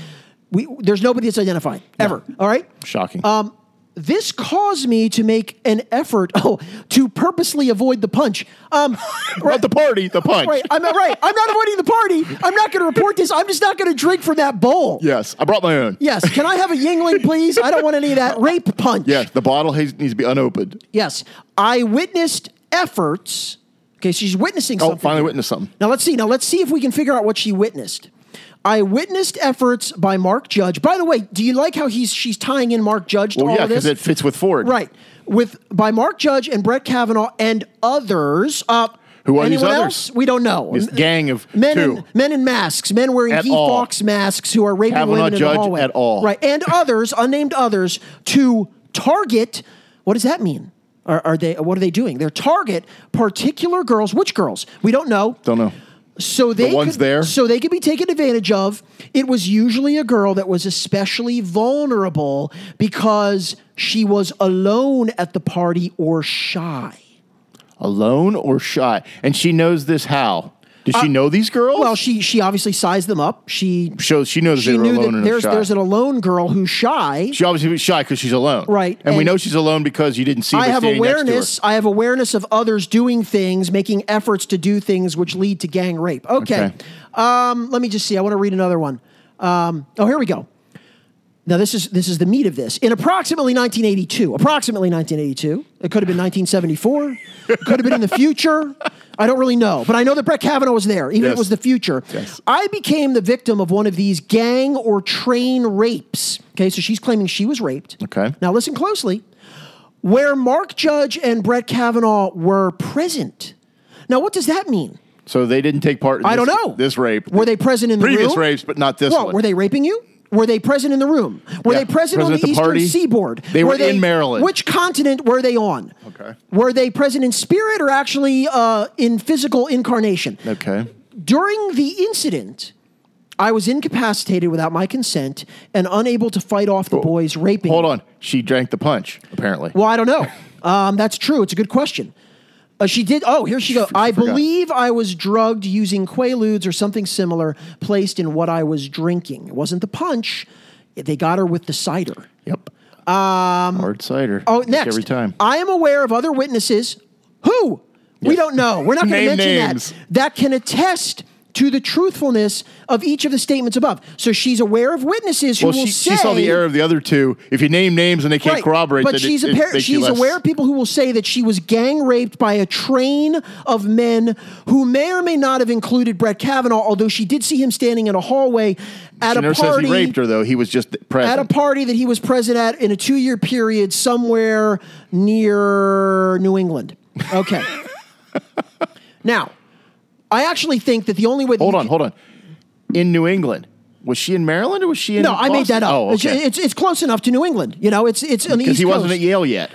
We, there's nobody that's identified, ever. All right? Shocking. Um, this caused me to make an effort, oh, to purposely avoid the punch. Um, Not the party, the punch. Right, I'm not right. I'm not avoiding the party. I'm not going to report this. I'm just not going to drink from that bowl. Yes, I brought my own. Yes. Can I have a Yuengling, please? I don't want any of that rape punch. Yes, the bottle has, needs to be unopened. Yes. I witnessed efforts. Okay, she's witnessing Oh, something. Oh, finally witnessed something. Now let's see. Now let's see if we can figure out what she witnessed. I witnessed efforts by Mark Judge. By the way, do you like how he's she's tying in Mark Judge to Well, all yeah, of this? because it fits with Ford. Right. With by Mark Judge and Brett Kavanaugh and others. Uh, Who are these others? else? We don't know. This gang of men two. in men in masks, men wearing At Guy all. Fawkes masks who are raping Kavanaugh women in Judge the hallway. at all. Right, and others, unnamed others, to target. What does that mean? Are, are they? What are they doing? They're target particular girls. Which girls? We don't know. Don't know. So they ones could, there? so they could be taken advantage of. It was usually a girl that was especially vulnerable because she was alone at the party or shy. Alone or shy? And she knows this how? Does she Uh, know these girls? Well, she she obviously sized them up. She shows she knows she they were knew alone that and there's there's an alone girl who's shy. she obviously was shy because she's alone, Right, And, we know she's alone because you didn't see. I have standing next to her. awareness. I have awareness of others doing things, making efforts to do things which lead to gang rape. Okay. Okay. Um, let me just see. I want to read another one. Um, oh, here we go. Now this is this is the meat of this. In approximately 1982, approximately 1982, it could have been 1974, it could have been in the future. I don't really know, but I know that Brett Kavanaugh was there, even if it was the future. Yes. I became the victim of one of these gang or train rapes. Okay, so she's claiming she was raped. Okay. Now listen closely. Where Mark Judge and Brett Kavanaugh were present. Now, what does that mean? So they didn't take part. in I this, don't know. This rape. Were they present in the previous room? rapes, but not this Well, one. were they raping you? Were they present in the room? Were Yeah. they present, on the, the eastern party? seaboard? They were in Maryland. Which continent were they on? Okay. Were they present in spirit or actually uh, in physical incarnation? Okay. During the incident, I was incapacitated without my consent and unable to fight off the boys raping. Hold on. She drank the punch. Apparently. Well, I don't know. Um, that's true. It's a good question. Uh, she did. Oh, here she goes. I forgot. believe I was drugged using Quaaludes or something similar placed in what I was drinking. It wasn't the punch. They got her with the cider. Yep. Um. Hard cider. Oh, next. Every time. I am aware of other witnesses who we don't know. We're not going to mention names. that. That can attest to the truthfulness of each of the statements above. So she's aware of witnesses who Well, will she, say she saw the error of the other two. If you name names and they can't Right. corroborate, But she's it, it appar- she's aware of people who will say that she was gang raped by a train of men who may or may not have included Brett Kavanaugh, although she did see him standing in a hallway at She a never says party. he raped her though. He was just present. At a party that he was present at in a two year period somewhere near New England. Okay. now, I actually think that the only way that hold on, can- hold on. In New England, was she in Maryland or was she in? No, I made that up. Oh, It's- okay. it's, it's close enough to New England. You know, it's it's Because he wasn't Coast. at Yale yet.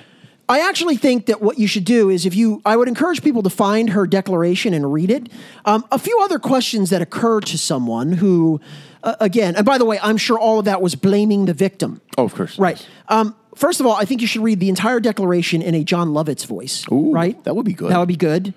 I actually think that what you should do is if you, I would encourage people to find her declaration and read it. Um, a few other questions that occur to someone who, uh, again, and by the way, I'm sure all of that was blaming the victim. Oh, of course. Right. Um, first of all, I think you should read the entire declaration in a Jon Lovitz voice. Ooh, right? that would be good. That would be good.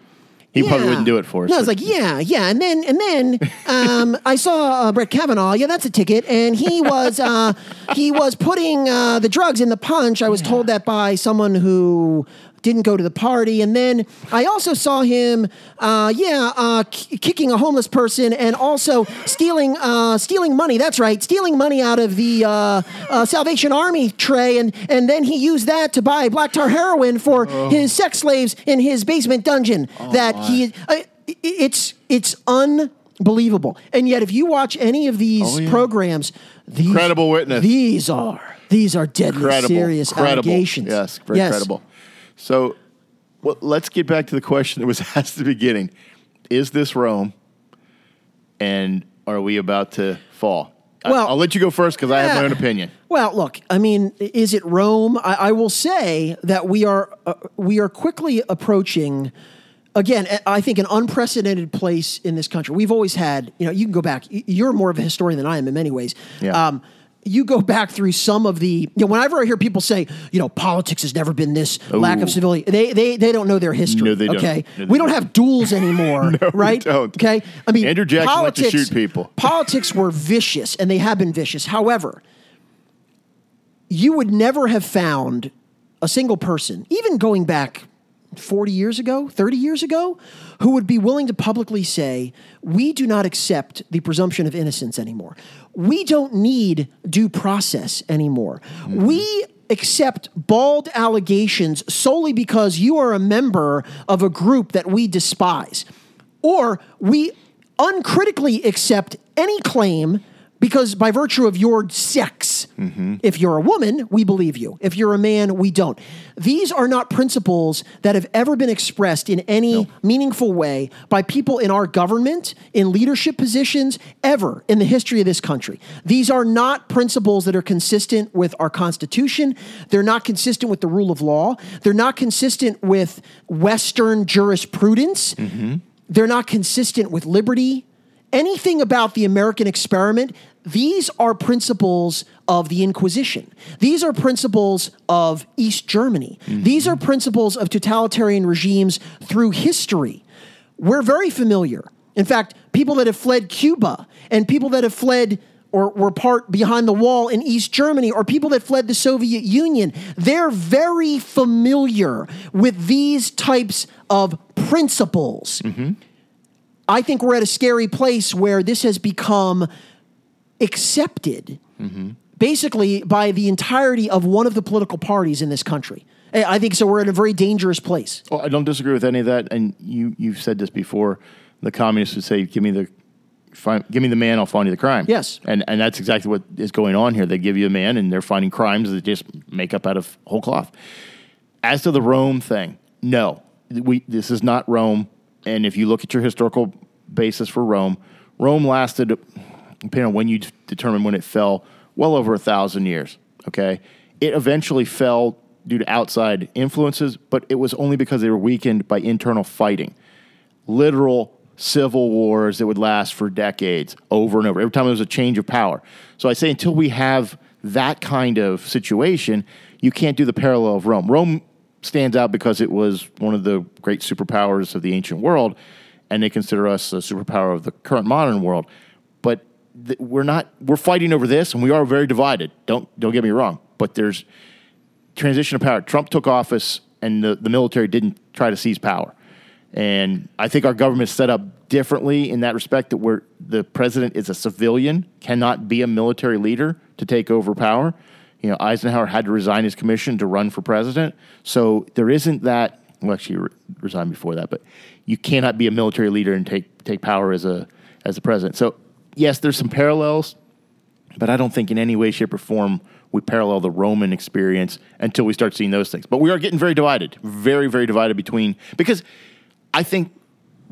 He probably wouldn't do it for us. No, it's like yeah, yeah, and then and then um, I saw uh, Brett Kavanaugh. Yeah, that's a ticket, and he was uh, he was putting uh, the drugs in the punch. I was told that by someone who didn't go to the party, and then I also saw him, uh, yeah, uh, k- kicking a homeless person and also stealing uh, stealing money. That's right, stealing money out of the uh, uh, Salvation Army tray, and and then he used that to buy black tar heroin for his sex slaves in his basement dungeon. that he, uh, it's it's unbelievable. And yet, if you watch any of these Oh, yeah. programs, these Credible witness. These are these are deadly credible, serious credible. allegations. Yes, very credible. So, well, let's get back to the question that was asked at the beginning: Is this Rome? And are we about to fall? Well, I'll let you go first because I have my own opinion. Well, look, I mean, is it Rome? I, I will say that we are uh, we are quickly approaching. Again, I think an unprecedented place in this country. We've always had, you know, you can go back. You're more of a historian than I am in many ways. Yeah. Um, you go back through some of the, you know, whenever I hear people say, you know, politics has never been this lack of civility, they, they, they don't know their history. No, they don't. Okay. No, they we don't don't. have duels anymore, No, right? don't. Okay. I mean, Andrew Jackson liked to shoot people. Politics were vicious and they have been vicious. However, you would never have found a single person, even going back 40 years ago, 30 years ago, who would be willing to publicly say, We do not accept the presumption of innocence anymore. We don't need due process anymore. Mm-hmm. We accept bald allegations solely because you are a member of a group that we despise. Or we uncritically accept any claim because by virtue of your sex, if you're a woman, we believe you. If you're a man, we don't. These are not principles that have ever been expressed in any meaningful way by people in our government, in leadership positions, ever in the history of this country. These are not principles that are consistent with our Constitution. They're not consistent with the rule of law. They're not consistent with Western jurisprudence. Mm-hmm. They're not consistent with liberty. Anything about the American experiment, these are principles of the Inquisition. These are principles of East Germany. Mm-hmm. These are principles of totalitarian regimes through history. We're very familiar. In fact, people that have fled Cuba and people that have fled or were part behind the wall in East Germany or people that fled the Soviet Union, they're very familiar with these types of principles. Mm-hmm. I think we're at a scary place where this has become accepted mm-hmm. basically by the entirety of one of the political parties in this country. I I think so. We're in a very dangerous place. Well, I don't disagree with any of that. And you, you've said this before. The communists would say, "Give me the, find, give me the man, I'll find you the crime." Yes. and and that's exactly what is going on here. They give you a man, and they're finding crimes that just make up out of whole cloth. As to the Rome thing, no, we this is not Rome. And if you look at your historical basis for Rome, Rome lasted, depending on when you determine when it fell, well over a thousand years. Okay, it eventually fell due to outside influences, but it was only because they were weakened by internal fighting literal civil wars that would last for decades over and over. Every time there was a change of power. So I say until we have that kind of situation, you can't do the parallel of Rome. Rome stands out because it was one of the great superpowers of the ancient world, and they consider us a superpower of the current modern world. We're not. We're fighting over this, and we are very divided. Don't don't get me wrong. But there's transition of power. Trump took office, and the, the military didn't try to seize power. And I think our government's set up differently in that respect that where the president is a civilian, cannot be a military leader to take over power. You know, Eisenhower had to resign his commission to run for president. So there isn't that, well, actually, re- resigned before that, but you cannot be a military leader and take, take power as a, as a president. So, yes, there's some parallels, but I don't think in any way, shape, or form we parallel the Roman experience until we start seeing those things. But we are getting very divided, very, very divided between, because I think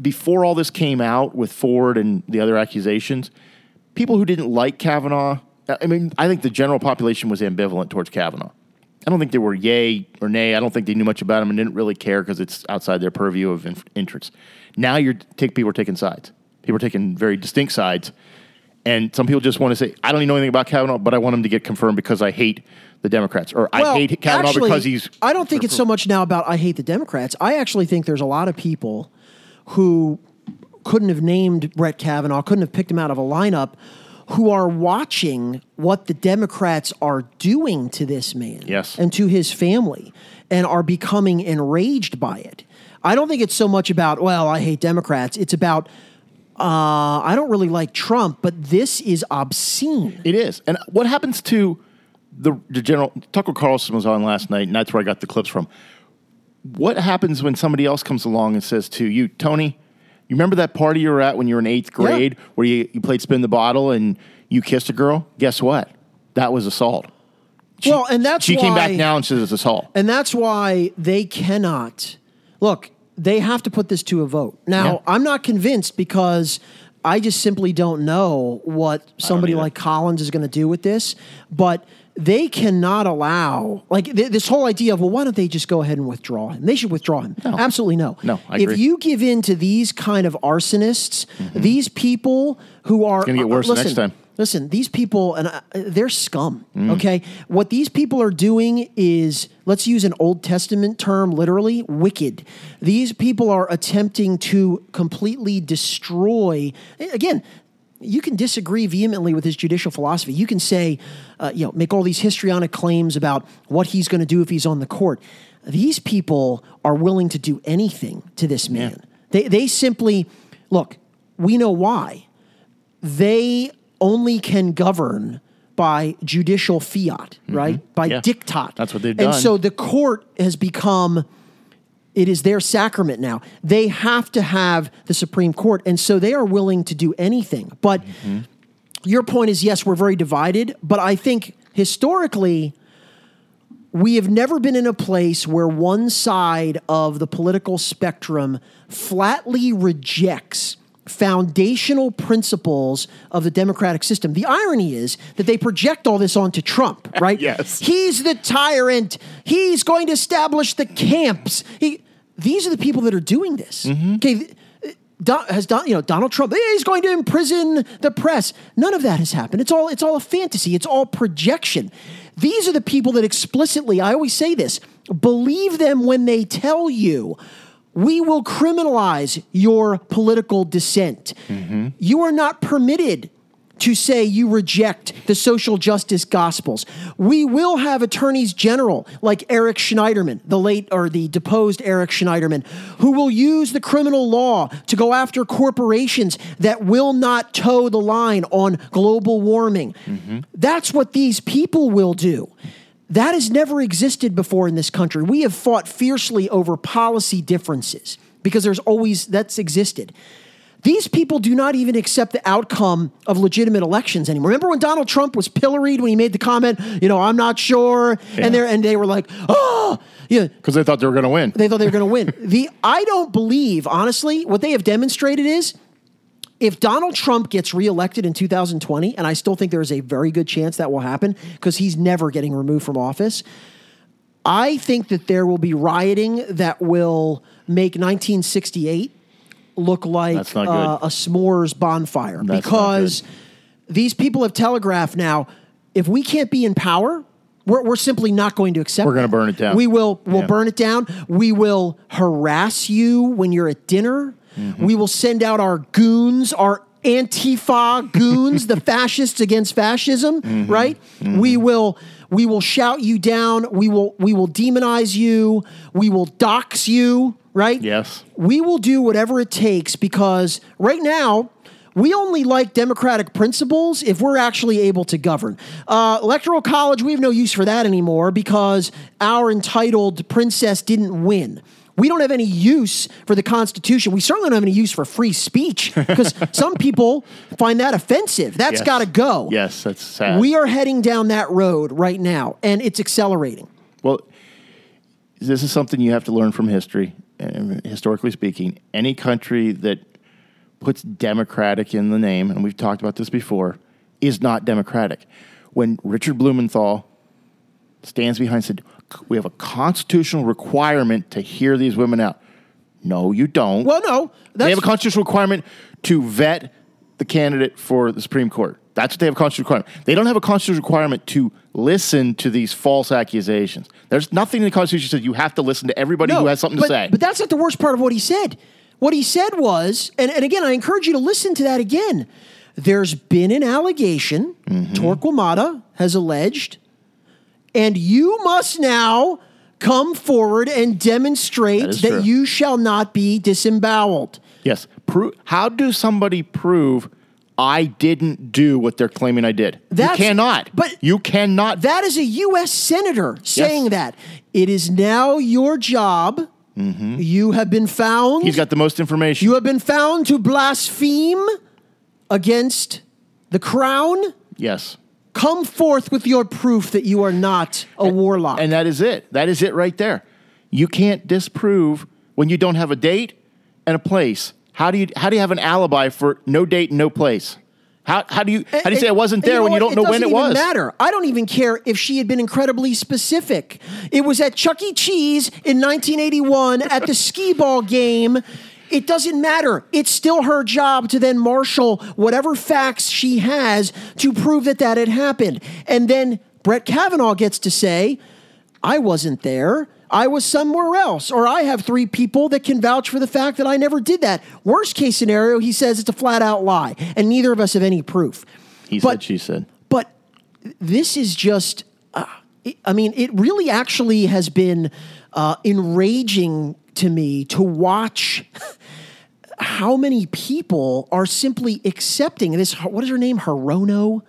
before all this came out with Ford and the other accusations, people who didn't like Kavanaugh, I mean, I think the general population was ambivalent towards Kavanaugh. I don't think they were yay or nay. I don't think they knew much about him and didn't really care because it's outside their purview of in- interest. Now you're people are taking sides. People are taking very distinct sides, and some people just want to say, "I don't even know anything about Kavanaugh, but I want him to get confirmed because I hate the Democrats, or I hate Kavanaugh actually, because he's." I don't think it's so much now about I hate the Democrats. I actually think there's a lot of people who couldn't have named Brett Kavanaugh, couldn't have picked him out of a lineup, who are watching what the Democrats are doing to this man Yes. and to his family and are becoming enraged by it. I don't think it's so much about, well, I hate Democrats. It's about, uh, I don't really like Trump, but this is obscene. It is. And what happens to the, the general? Tucker Carlson was on last night, and that's where I got the clips from. What happens when somebody else comes along and says to you, Tony, you remember that party you were at when you were in eighth grade where you, you played spin the bottle and you kissed a girl? Guess what? That was assault. She- well, and that's she came back now and says it's assault. And that's why they cannot look, they have to put this to a vote. Now, Yeah. I'm not convinced because I just simply don't know what somebody like Collins is going to do with this, but they cannot allow like th- this whole idea of well why don't they just go ahead and withdraw him they should withdraw him absolutely no No, I if agree. you give in to these kind of arsonists these people who are Mm-hmm. gonna get worse uh, next time. Listen, these people, and uh, they're scum. Mm. Okay, what these people are doing is, let's use an Old Testament term, literally, wicked. These people are attempting to completely destroy. Again, you can disagree vehemently with his judicial philosophy. You can say, uh, you know, make all these histrionic claims about what he's going to do if he's on the court. These people are willing to do anything to this man. They they simply look. We know why they only can govern by judicial fiat, right? By Mm-hmm. Yeah. diktat. That's what they've done. And so the court has become it is their sacrament now. They have to have the Supreme Court, and so they are willing to do anything. But Mm-hmm. your point is yes, we're very divided, but I think historically we have never been in a place where one side of the political spectrum flatly rejects foundational principles of the democratic system. The irony is that they project all this onto Trump, right? Yes. He's the tyrant. He's going to establish the camps. He, these are the people that are doing this. Mm-hmm. Okay. Uh, Don, has Don, you know Donald Trump? "Hey, He's going to imprison the press. None of that has happened. It's all it's all a fantasy. It's all projection. These are the people that explicitly, I always say this, believe them when they tell you we will criminalize your political dissent. Mm-hmm. You are not permitted to say you reject the social justice gospels. We will have attorneys general like Eric Schneiderman, the late or the deposed Eric Schneiderman, who will use the criminal law to go after corporations that will not toe the line on global warming. Mm-hmm. That's what these people will do. That has never existed before in this country. We have fought fiercely over policy differences because there's always that's existed. These people do not even accept the outcome of legitimate elections anymore. Remember when Donald Trump was pilloried when he made the comment, you know, I'm not sure, and they and they were like, oh, yeah, Because they thought they were going to win. they thought they were going to win. The I don't believe, honestly, what they have demonstrated is if Donald Trump gets reelected in 2020, and I still think there is a very good chance that will happen because he's never getting removed from office. I think that there will be rioting that will make 1968 look like uh, a s'mores bonfire That's because these people have telegraphed now if we can't be in power, we're, we're simply not going to accept We're gonna burn it down. We will we'll Yeah. burn it down. We will harass you when you're at dinner. Mm-hmm. We will send out our goons, our Antifa goons, the fascists against fascism, Mm-hmm. right? We will we will shout you down. We will we will demonize you. We will dox you, right? Yes. We will do whatever it takes because right now we only like democratic principles if we're actually able to govern. Uh, electoral college, we have no use for that anymore because our entitled princess didn't win. We don't have any use for the Constitution. We certainly don't have any use for free speech because some people find that offensive. That's Yes. got to go. Yes, that's sad. We are heading down that road right now, and it's accelerating. Well, this is something you have to learn from history. And historically speaking, any country that puts democratic in the name, and we've talked about this before, is not democratic. When Richard Blumenthal stands behind and said, We have a constitutional requirement to hear these women out. No, you don't. Well, no, they have a constitutional requirement to vet the candidate for the Supreme Court. That's what they have a constitutional requirement. They don't have a constitutional requirement to listen to these false accusations. There's nothing in the Constitution that says you have to listen to everybody who has something but, to say. But that's not the worst part of what he said. What he said was, and, and again, I encourage you to listen to that again. There's been an allegation, Mm-hmm. Torquemada has alleged, and you must now come forward and demonstrate That that you shall not be disemboweled. yes. Pro- how do somebody prove I didn't do what they're claiming I did? That's- you cannot. but- you cannot. That is a U.S. senator saying that. It is now your job. You have been found. Mm-hmm. He's got the most information. You have been found to blaspheme against the crown. yes. Come forth with your proof that you are not a warlock. And that is it. That is it right there. You can't disprove when you don't have a date and a place. How do you how do you have an alibi for no date and no place? How, how do you how do you say I wasn't And there when you don't know when it doesn't was? Matter. I don't even care if she had been incredibly specific. It was at Chuck E. Cheese in 1981 at the skee ball game. It doesn't matter. It's still her job to then marshal whatever facts she has to prove that that had happened. And then Brett Kavanaugh gets to say, I wasn't there. I was somewhere else. Or I have three people that can vouch for the fact that I never did that. Worst case scenario, he says it's a flat out lie. And neither of us have any proof. He But- said she said. But this is just, uh, I mean, it really actually has been uh, enraging to me to watch how many people are simply accepting this. What is her name? Hirono?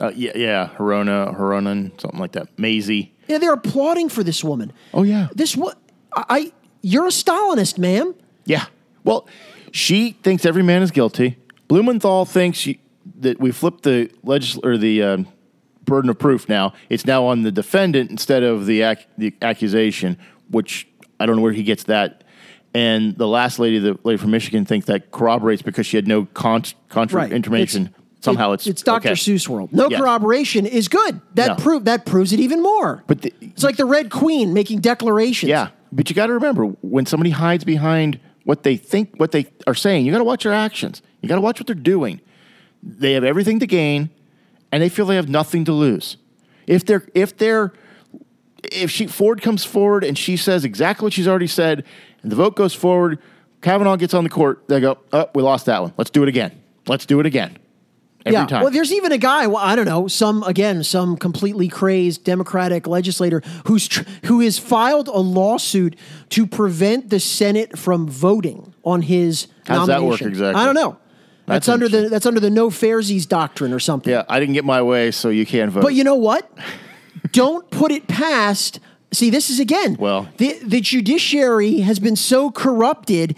Uh, yeah, yeah, Herona, Heronan, something like that. Mazie. Yeah, they're applauding for this woman. Oh yeah. This what I, you're a Stalinist, ma'am. Yeah. Well, she thinks every man is guilty. Blumenthal thinks she, that we flipped the legis- or the um, burden of proof. Now it's now on the defendant instead of the ac- the accusation, which I don't know where he gets that. And the last lady, the lady from Michigan, thinks that corroborates because she had no con- contra information. It's- Somehow it- it's it's Dr. okay. Seuss world. No Yeah. corroboration is good. That No. prove that proves it even more. But the- it's like the Red Queen making declarations. Yeah, but you got to remember when somebody hides behind what they think, what they are saying, you got to watch their actions. You got to watch what they're doing. They have everything to gain, and they feel they have nothing to lose. If they're if they're if she Ford comes forward and she says exactly what she's already said, and the vote goes forward. Kavanaugh gets on the court. They go, oh, we lost that one. Let's do it again. Let's do it again. Every yeah. time. Well, there's even a guy. Well, I don't know. Some again, some completely crazed Democratic legislator who's tr- who has filed a lawsuit to prevent the Senate from voting on his How does that work exactly? I don't know. That's, That's under the that's under the no fairsies doctrine or something. yeah, I didn't get my way, so you can't vote. But you know what? Don't put it past. See, this is again. Well- the the judiciary has been so corrupted.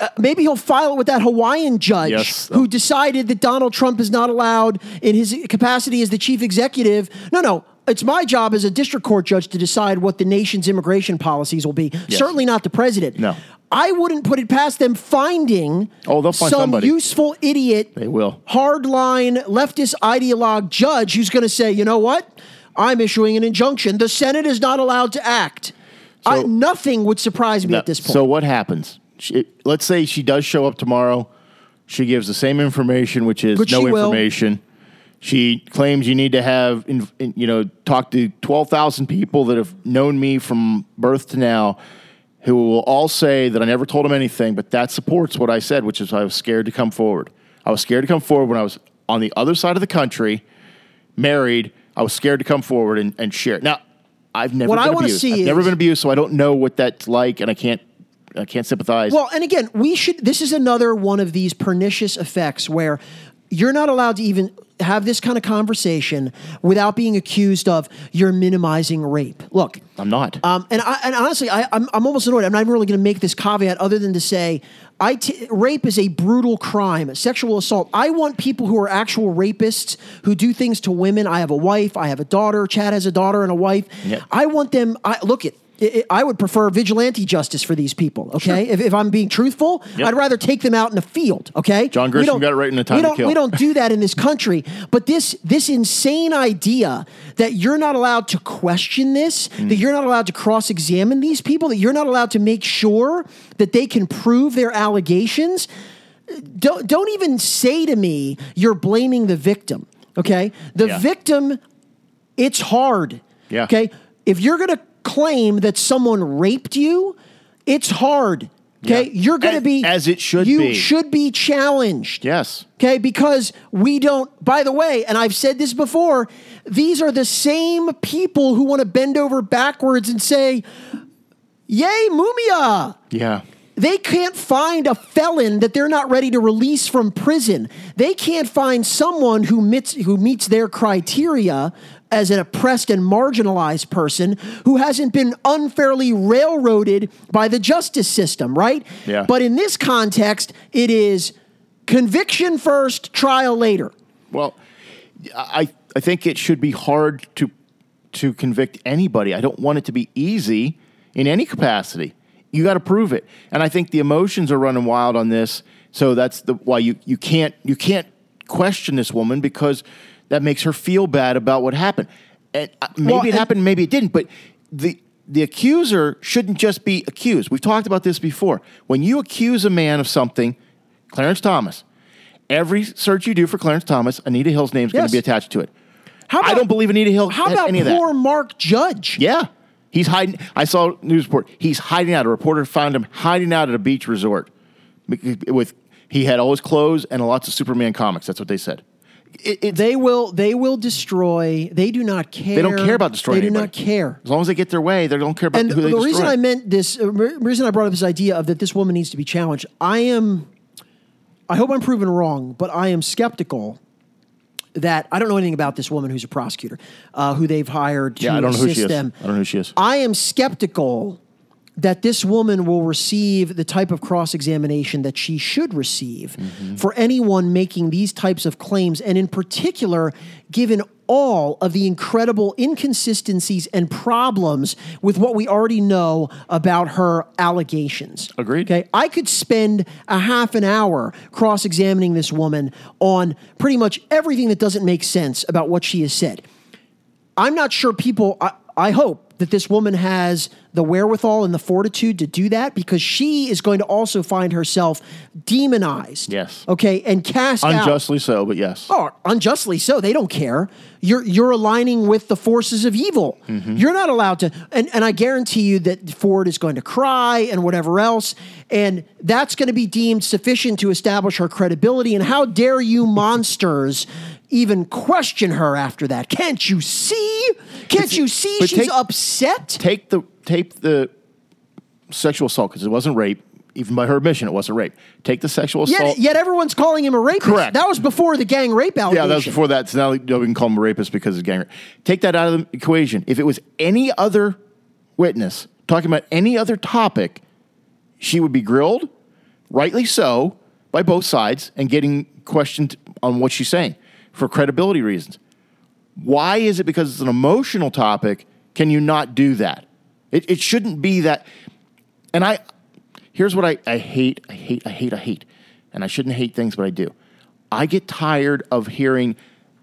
uh, Maybe he'll file it with that Hawaiian judge Yes. who decided that Donald Trump is not allowed in his capacity as the chief executive. No, no. It's my job as a district court judge to decide what the nation's immigration policies will be. Yes. Certainly not the president. No. I wouldn't put it past them finding Oh, they'll find some somebody. useful idiot They will. hardline leftist ideologue judge who's going to say, you know what? I'm issuing an injunction. The Senate is not allowed to act. I, nothing would surprise me No, at this point. So what happens? She, let's say she does show up tomorrow. She gives the same information, which is Which no she will. information. She claims you need to have, you know, talk to twelve thousand people that have known me from birth to now, who will all say that I never told them anything. But that supports what I said, which is I was scared to come forward. I was scared to come forward when I was on the other side of the country, married. I was scared to come forward and, and share. Now, I've never What been wanna abused. see I've is- never been abused, so I don't know what that's like, and I can't I can't sympathize. Well, and again, we should. This is another one of these pernicious effects where you're not allowed to even have this kind of conversation without being accused of you're minimizing rape. Look, I'm not. Um, and I, and honestly, I, I'm I'm almost annoyed. I'm not even really going to make this caveat other than to say, I t- rape is a brutal crime, sexual assault. I want people who are actual rapists who do things to women. I have a wife. I have a daughter. Chad has a daughter and a wife. Yeah. I want them. I look at. I I would prefer vigilante justice for these people. Okay, if, if I'm being truthful, Yep. I'd rather take them out in the field. Okay, John Grisham got it right in the Time we don't, Kill. We don't do that in this country. But this this insane idea that you're not allowed to question this, Mm. that you're not allowed to cross examine these people, that you're not allowed to make sure that they can prove their allegations. Don't don't even say to me you're blaming the victim. Okay, the Yeah. victim. It's hard. Yeah. Okay, if you're going to claim that someone raped you, it's hard. Okay, Yeah. you're going to be as it should you be. You should be challenged. yes. Okay, because we don't, by the way, and I've said this before, these are the same people who want to bend over backwards and say, Yay, Mumia! Yeah. They can't find a felon that they're not ready to release from prison. They can't find someone who meets, who meets their criteria as an oppressed and marginalized person who hasn't been unfairly railroaded by the justice system, right? Yeah. But in this context, it is conviction first, trial later. Well, I I think it should be hard to to convict anybody. I don't want it to be easy in any capacity. You got to prove it, and I think the emotions are running wild on this. So that's the why you you can't you can't question this woman because that makes her feel bad about what happened. And uh, maybe Well, it and- happened, maybe it didn't, but the the accuser shouldn't just be accused. We've talked about this before. When you accuse a man of something, Clarence Thomas, every search you do for Clarence Thomas, Anita Hill's name's going Yes. to be attached to it. How about, I don't believe Anita Hill How about any of that. poor Mark Judge? Yeah. He's hiding. I saw a news report. He's hiding out. A reporter found him hiding out at a beach resort with he had all his clothes and lots of Superman comics. That's what they said. It, They will they will destroy. They do not care. they don't care about destroying They do anybody. not care. As long as they get their way, they don't care about And who the they reason destroy. I meant this, uh, reason I brought up this idea of that this woman needs to be challenged. I am. I hope I'm proven wrong, but I am skeptical that I don't know anything about this woman who's a prosecutor, uh, who they've hired to yeah, I don't know who assist she is. them. I don't know who she is. I am skeptical that this woman will receive the type of cross examination that she should receive Mm-hmm. for anyone making these types of claims, and in particular, given all of the incredible inconsistencies and problems with what we already know about her allegations. Agreed. Okay. I could spend a half an hour cross examining this woman on pretty much everything that doesn't make sense about what she has said. I'm not sure people, I, I hope that this woman has the wherewithal and the fortitude to do that because she is going to also find herself demonized. Yes. Okay, and cast out. Unjustly so, but yes. Oh, unjustly so. They don't care. You're you're aligning with the forces of evil. Mm-hmm. You're not allowed to. And and I guarantee you that Ford is going to cry and whatever else, and that's going to be deemed sufficient to establish her credibility. And how dare you, monsters, even question her after that? Can't you see? Can't you see she's take- upset? Take the take the sexual assault because it wasn't rape. Even by her admission, it wasn't rape. Take the sexual assault. Yet, yet everyone's calling him a rapist. Correct. That was before the gang rape allegation. Yeah, that was before that. So now we can call him a rapist because of gang rape. Take that out of the equation. If it was any other witness talking about any other topic, she would be grilled, rightly so, by both sides and getting questioned on what she's saying for credibility reasons. Why is it because it's an emotional topic? Can you not do that? It, it shouldn't be that. And I, here's what I, I hate, I hate, I hate, I hate. And I shouldn't hate things, but I do. I get tired of hearing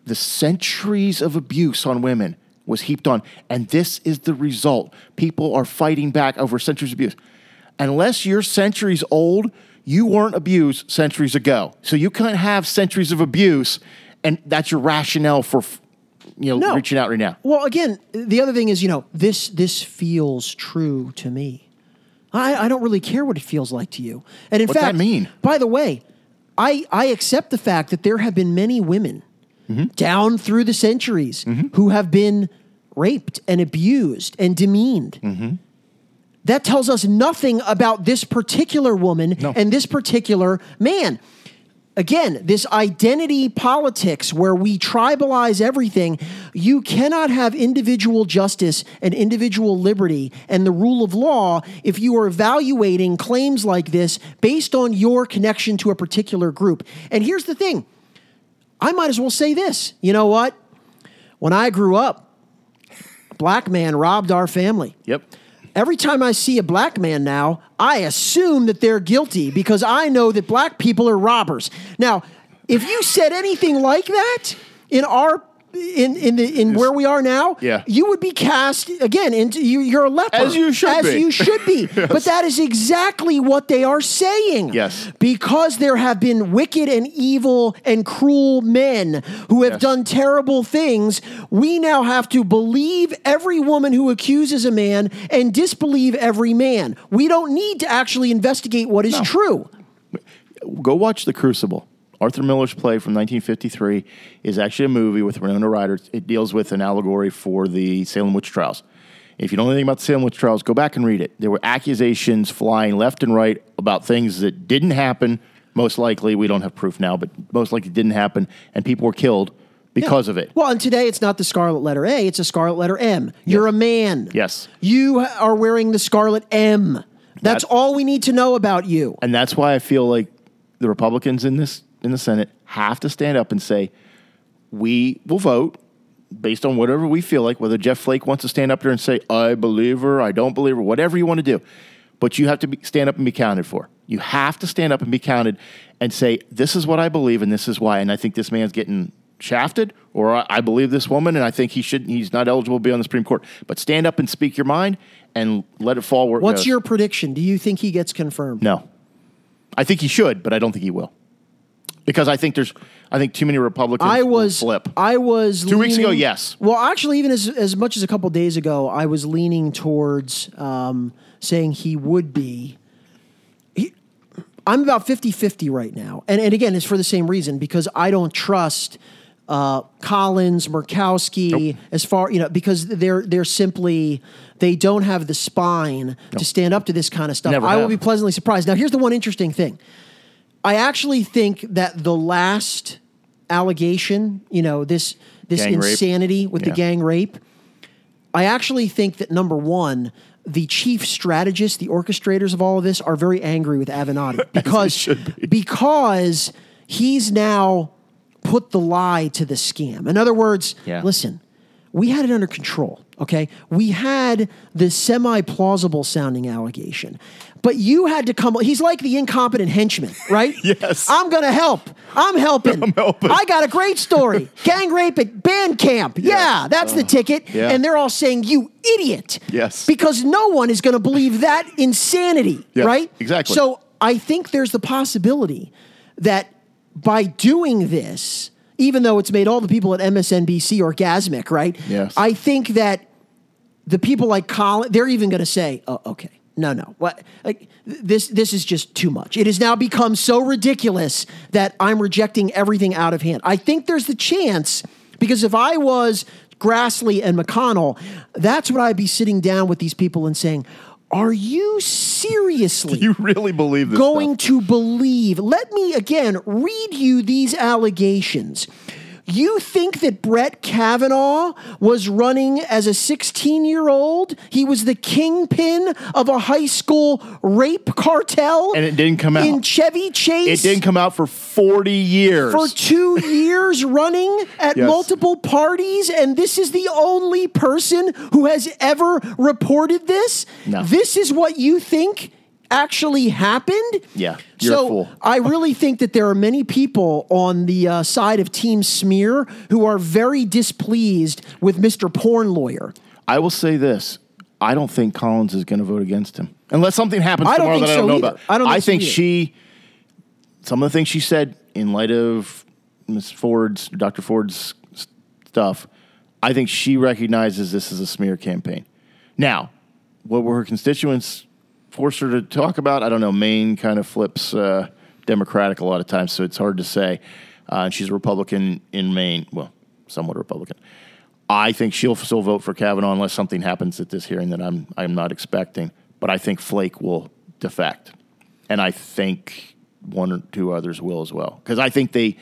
the centuries of abuse on women was heaped on. And this is the result. People are fighting back over centuries of abuse. Unless you're centuries old, you weren't abused centuries ago. So you can't have centuries of abuse, and that's your rationale for, you know, No. reaching out right now. Well, again, the other thing is, you know, this this feels true to me. I, I don't really care what it feels like to you. And in What's fact, that mean? by the way, I I accept the fact that there have been many women Mm-hmm. down through the centuries who have been raped and abused and demeaned. Mm-hmm. That tells us nothing about this particular woman No. and this particular man. Again, this identity politics where we tribalize everything, you cannot have individual justice and individual liberty and the rule of law if you are evaluating claims like this based on your connection to a particular group. And here's the thing I might as well say this. You know what? When I grew up, a black man robbed our family. Yep. Every time I see a black man now, I assume that they're guilty because I know that black people are robbers. Now, if you said anything like that in our in in the in where we are now, Yeah. you would be cast again into you, you're a leper, As you should as be. you should be. But that is exactly what they are saying. Yes. because there have been wicked and evil and cruel men who have Yes. done terrible things. We now have to believe every woman who accuses a man and disbelieve every man. We don't need to actually investigate what is true. go watch The Crucible. Arthur Miller's play from 1953 is actually a movie with Winona Ryder. It deals with an allegory for the Salem witch trials. If you don't know anything about the Salem witch trials, go back and read it. There were accusations flying left and right about things that didn't happen. Most likely, we don't have proof now, but most likely didn't happen, and people were killed because of it. Well, and today it's not the scarlet letter A, it's a scarlet letter M. You're a man. Yes. You are wearing the scarlet M. That's That- all we need to know about you. And that's why I feel like the Republicans in this in the Senate have to stand up and say, we will vote based on whatever we feel like, whether Jeff Flake wants to stand up there and say, I believe her, I don't believe her, whatever you want to do. But you have to be, stand up and be counted for. You have to stand up and be counted and say, this is what I believe and this is why. And I think this man's getting shafted, or I, believe this woman and I think he should he's not eligible to be on the Supreme Court. But stand up and speak your mind and let it fall where it What's your prediction? Do you think he gets confirmed? No. I think he should, but I don't think he will. Because I think there's, I think too many Republicans I was flip. I was Two weeks ago, yes. Well, actually, even as as much as a couple days ago, I was leaning towards um, saying he would be. He, I'm about 50-50 right now, and and again, it's for the same reason because I don't trust uh, Collins, Murkowski, as far you know, because they're they're simply they don't have the spine to stand up to this kind of stuff. Never I will be pleasantly surprised. Now, here's the one interesting thing. I actually think that the last allegation, you know, this this Gang rape. insanity with the gang rape, I actually think that number one, the chief strategists, the orchestrators of all of this, are very angry with Avenatti because be. because he's now put the lie to the scam. In other words, Yeah. listen, we had it under control. Okay, we had the semi-plausible sounding allegation, But you had to come. He's like the incompetent henchman, right? Yes. I'm going to help. I'm helping. I'm helping. I got a great story. Gang rape at band camp. Yeah, that's the uh-huh. ticket. yeah. And they're all saying, you idiot. Yes. Because no one is going to believe that insanity, right? exactly. So I think there's the possibility that by doing this, even though it's made all the people at MSNBC orgasmic, right? Yes. I think that the people like Colin, they're even going to say, "Oh, okay, no, no, what? Like this, this is just too much. It has now become so ridiculous that I'm rejecting everything out of hand." I think there's the chance because if I was Grassley and McConnell, that's what I'd be sitting down with these people and saying. Are you seriously You really believe this? going stuff? to believe. Let me again read you these allegations. You think that Brett Kavanaugh was running as a 16 year old? He was the kingpin of a high school rape cartel? And it didn't come out. In Chevy Chase? It didn't come out for 40 years. for two years running at Yes. multiple parties, and this is the only person who has ever reported this. No. This is what you think actually happened. Yeah, you're a so fool. I really think that there are many people on the uh, side of Team Smear who are very displeased with Mr. Porn Lawyer. I will say this. I don't think Collins is going to vote against him unless something happens I tomorrow that I don't know either. about. I don't think so think either. she, some of the things she said in light of Ms. Ford's, Dr. Ford's stuff, I think she recognizes this as a smear campaign. Now, what were her constituents forced her to talk about? I don't know. Maine kind of flips uh, Democratic a lot of times, so it's hard to say. Uh, she's a Republican in Maine. Well, somewhat Republican. I think she'll still vote for Kavanaugh unless something happens at this hearing that I'm I'm not expecting. But I think Flake will defect, and I think one or two others will as well because I think they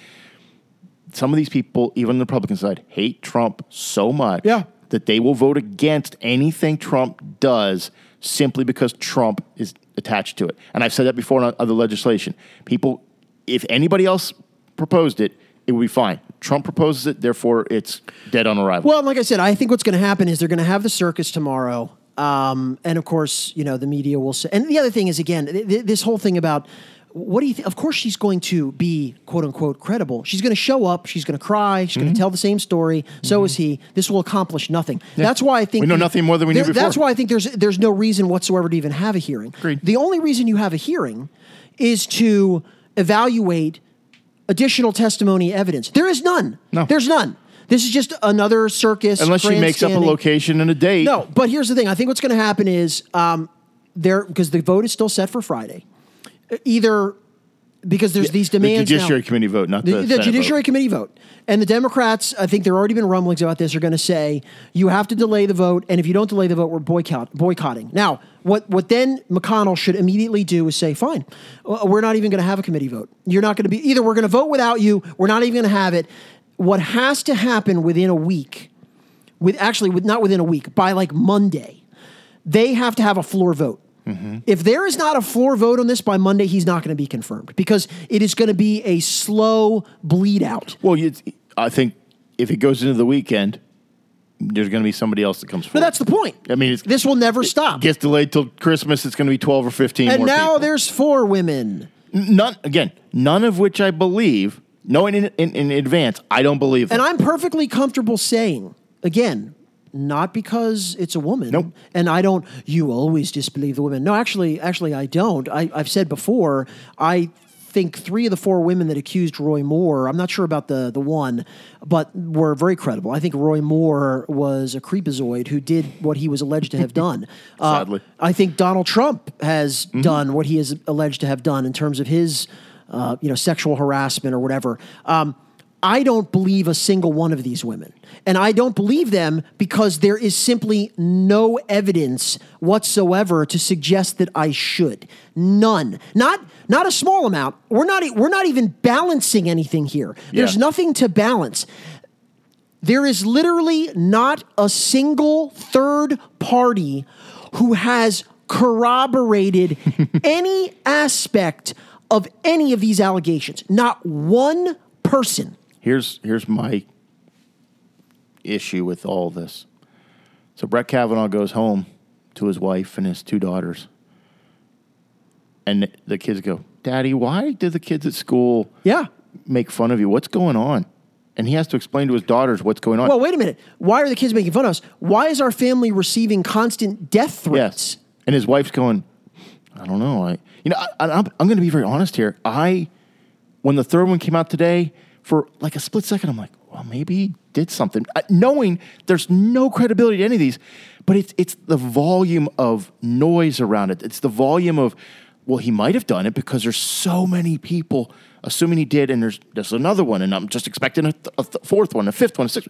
some of these people, even on the Republican side, hate Trump so much Yeah. that they will vote against anything Trump does simply because Trump is attached to it. And I've said that before on other legislation. People, if anybody else proposed it, it would be fine. Trump proposes it, therefore it's dead on arrival. Well, like I said, I think what's going to happen is they're going to have the circus tomorrow. Um, and of course, you know, the media will say. And the other thing is, again, th- th- this whole thing about what do you think? Of course, she's going to be quote unquote credible. She's going to show up. She's going to cry. She's Mm-hmm. going to tell the same story. So is he. This will accomplish nothing. That's why I think We know nothing more than we knew there- That's why I think there's there's no reason whatsoever to even have a hearing. Agreed. The only reason you have a hearing is to evaluate additional testimony evidence. There is none. No. There's none. This is just another circus. Unless she makes up a location and a date. No, but here's the thing. I think what's going to happen is um, there because the vote is still set for Friday. Either because there's these demands. The now- Judiciary Committee vote, not the, the, the Judiciary vote. Committee vote. And the Democrats, I think there have already been rumblings about this, are going to say you have to delay the vote, and if you don't delay the vote, we're boycott, boycotting. Now, what what then McConnell should immediately do is say, fine, uh, we're not even going to have a committee vote. You're not going to be either. We're going to vote without you. We're not even going to have it. What has to happen within a week, with actually with not within a week, by like Monday, they have to have a floor vote. Mm-hmm. If there is not a floor vote on this by Monday, he's not going to be confirmed because it is going to be a slow bleed out. Well, you, I think if it goes into the weekend, there's going to be somebody else that comes But forward. that's the point. I mean, it's, This will never stop. gets delayed till Christmas. It's going to be 12 or 15 And now people. there's four women. none again none of which i believe knowing in, in, in advance i don't believe them. And I'm perfectly comfortable saying, again, not because it's a woman. Nope. And I don't, you always disbelieve the women. No, actually, actually, I don't. I, I've said before, I think three of the four women that accused Roy Moore, I'm not sure about the, the one, but were very credible. I think Roy Moore was a creepazoid who did what he was alleged to have done. Uh, Sadly. I think Donald Trump has done what he is alleged to have done in terms of his, uh, you know, sexual harassment or whatever. Um, I don't believe a single one of these women. And I don't believe them because there is simply no evidence whatsoever to suggest that I should. None. Not not a small amount. We're not we're not even balancing anything here. There's Yeah. nothing to balance. There is literally not a single third party who has corroborated any aspect of any of these allegations. Not one person. Here's here's my issue with all this so brett kavanaugh goes home to his wife and his two daughters and the kids go, "Daddy, why did the kids at school Yeah. make fun of you? What's going on?" And he has to explain to his daughters what's going on. Well, wait a minute. Why are the kids making fun of us? Why is our family receiving constant death threats? Yes. And his wife's going, I don't know. I, you know, I, I'm, I'm going to be very honest here. I, when the third one came out today, for like a split second, I'm like, well, maybe he did something, uh, knowing there's no credibility to any of these. But it's it's the volume of noise around it. It's the volume of, well, he might have done it because there's so many people assuming he did, and there's there's another one, and I'm just expecting a, th- a th- fourth one, a fifth one, a sixth,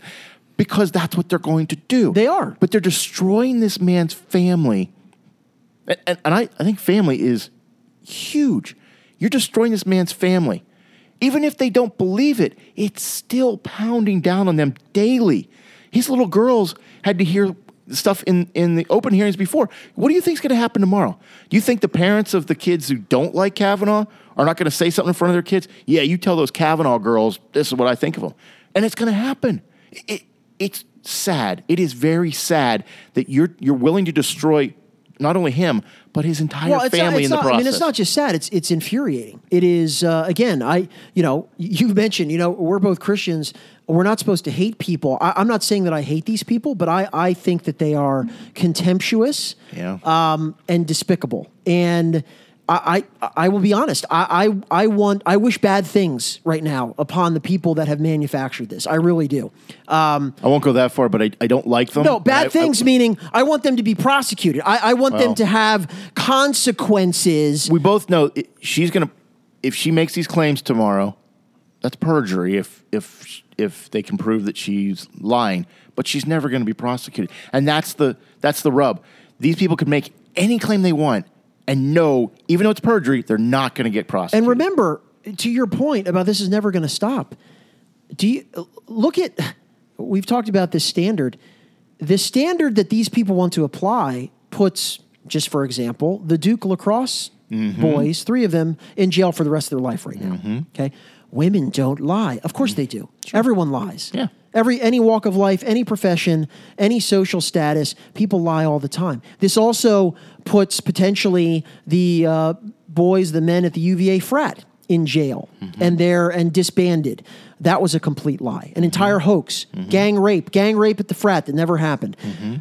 because that's what they're going to do. They are. but they're destroying this man's family and, and, and I, I think family is huge. You're destroying this man's family. Even if they don't believe it, it's still pounding down on them daily. His little girls had to hear stuff in, in the open hearings before. What do you think is going to happen tomorrow? Do you think the parents of the kids who don't like Kavanaugh are not going to say something in front of their kids? Yeah, you tell those Kavanaugh girls, this is what I think of them. And it's going to happen. It, it's sad. It is very sad that you're, you're willing to destroy not only him, but his entire Well, not, family it's in the not, process. I mean, it's not just sad. It's it's infuriating. It is uh, again. I you know you mentioned you know we're both Christians. We're not supposed to hate people. I, I'm not saying that I hate these people, but I I think that they are contemptuous Yeah. um, and despicable. And I, I I will be honest. I, I I want I wish bad things right now upon the people that have manufactured this. I really do. Um, I won't go that far, but I, I don't like them. no, bad I- things I- meaning I want them to be prosecuted. I, I want them to have consequences. we both know it, she's gonna if she makes these claims tomorrow, that's perjury. If if if they can prove that she's lying, but she's never going to be prosecuted, and that's the that's the rub. These people could make any claim they want, and know even though it's perjury, they're not going to get prosecuted. And remember, to your point about this is never going to stop. Do you look at? We've talked about this standard. The standard that these people want to apply puts, just for example, the Duke lacrosse Mm-hmm. boys, three of them, in jail for the rest of their life right now. Okay, women don't lie. Of course mm-hmm. they do. Everyone lies. Yeah. Every any walk of life, any profession, any social status, people lie all the time. This also puts potentially the uh, boys, the men at the UVA frat in jail, mm-hmm. and they're and disbanded. That was a complete lie, an mm-hmm. entire hoax, gang rape, gang rape at the frat that never happened.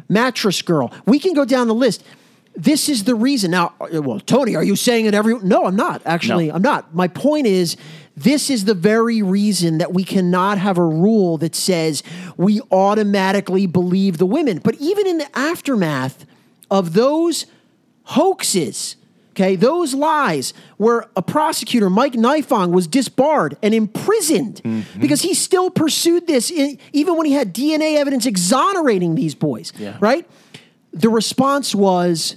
Mattress girl. We can go down the list. This is the reason. Now, uh, well, Tony, are you saying that every? No, I'm not. Actually, No. I'm not. My point is, this is the very reason that we cannot have a rule that says we automatically believe the women. But even in the aftermath of those hoaxes, okay, those lies where a prosecutor, Mike Nifong, was disbarred and imprisoned mm-hmm. because he still pursued this in, even when he had DNA evidence exonerating these boys, Yeah. right? The response was,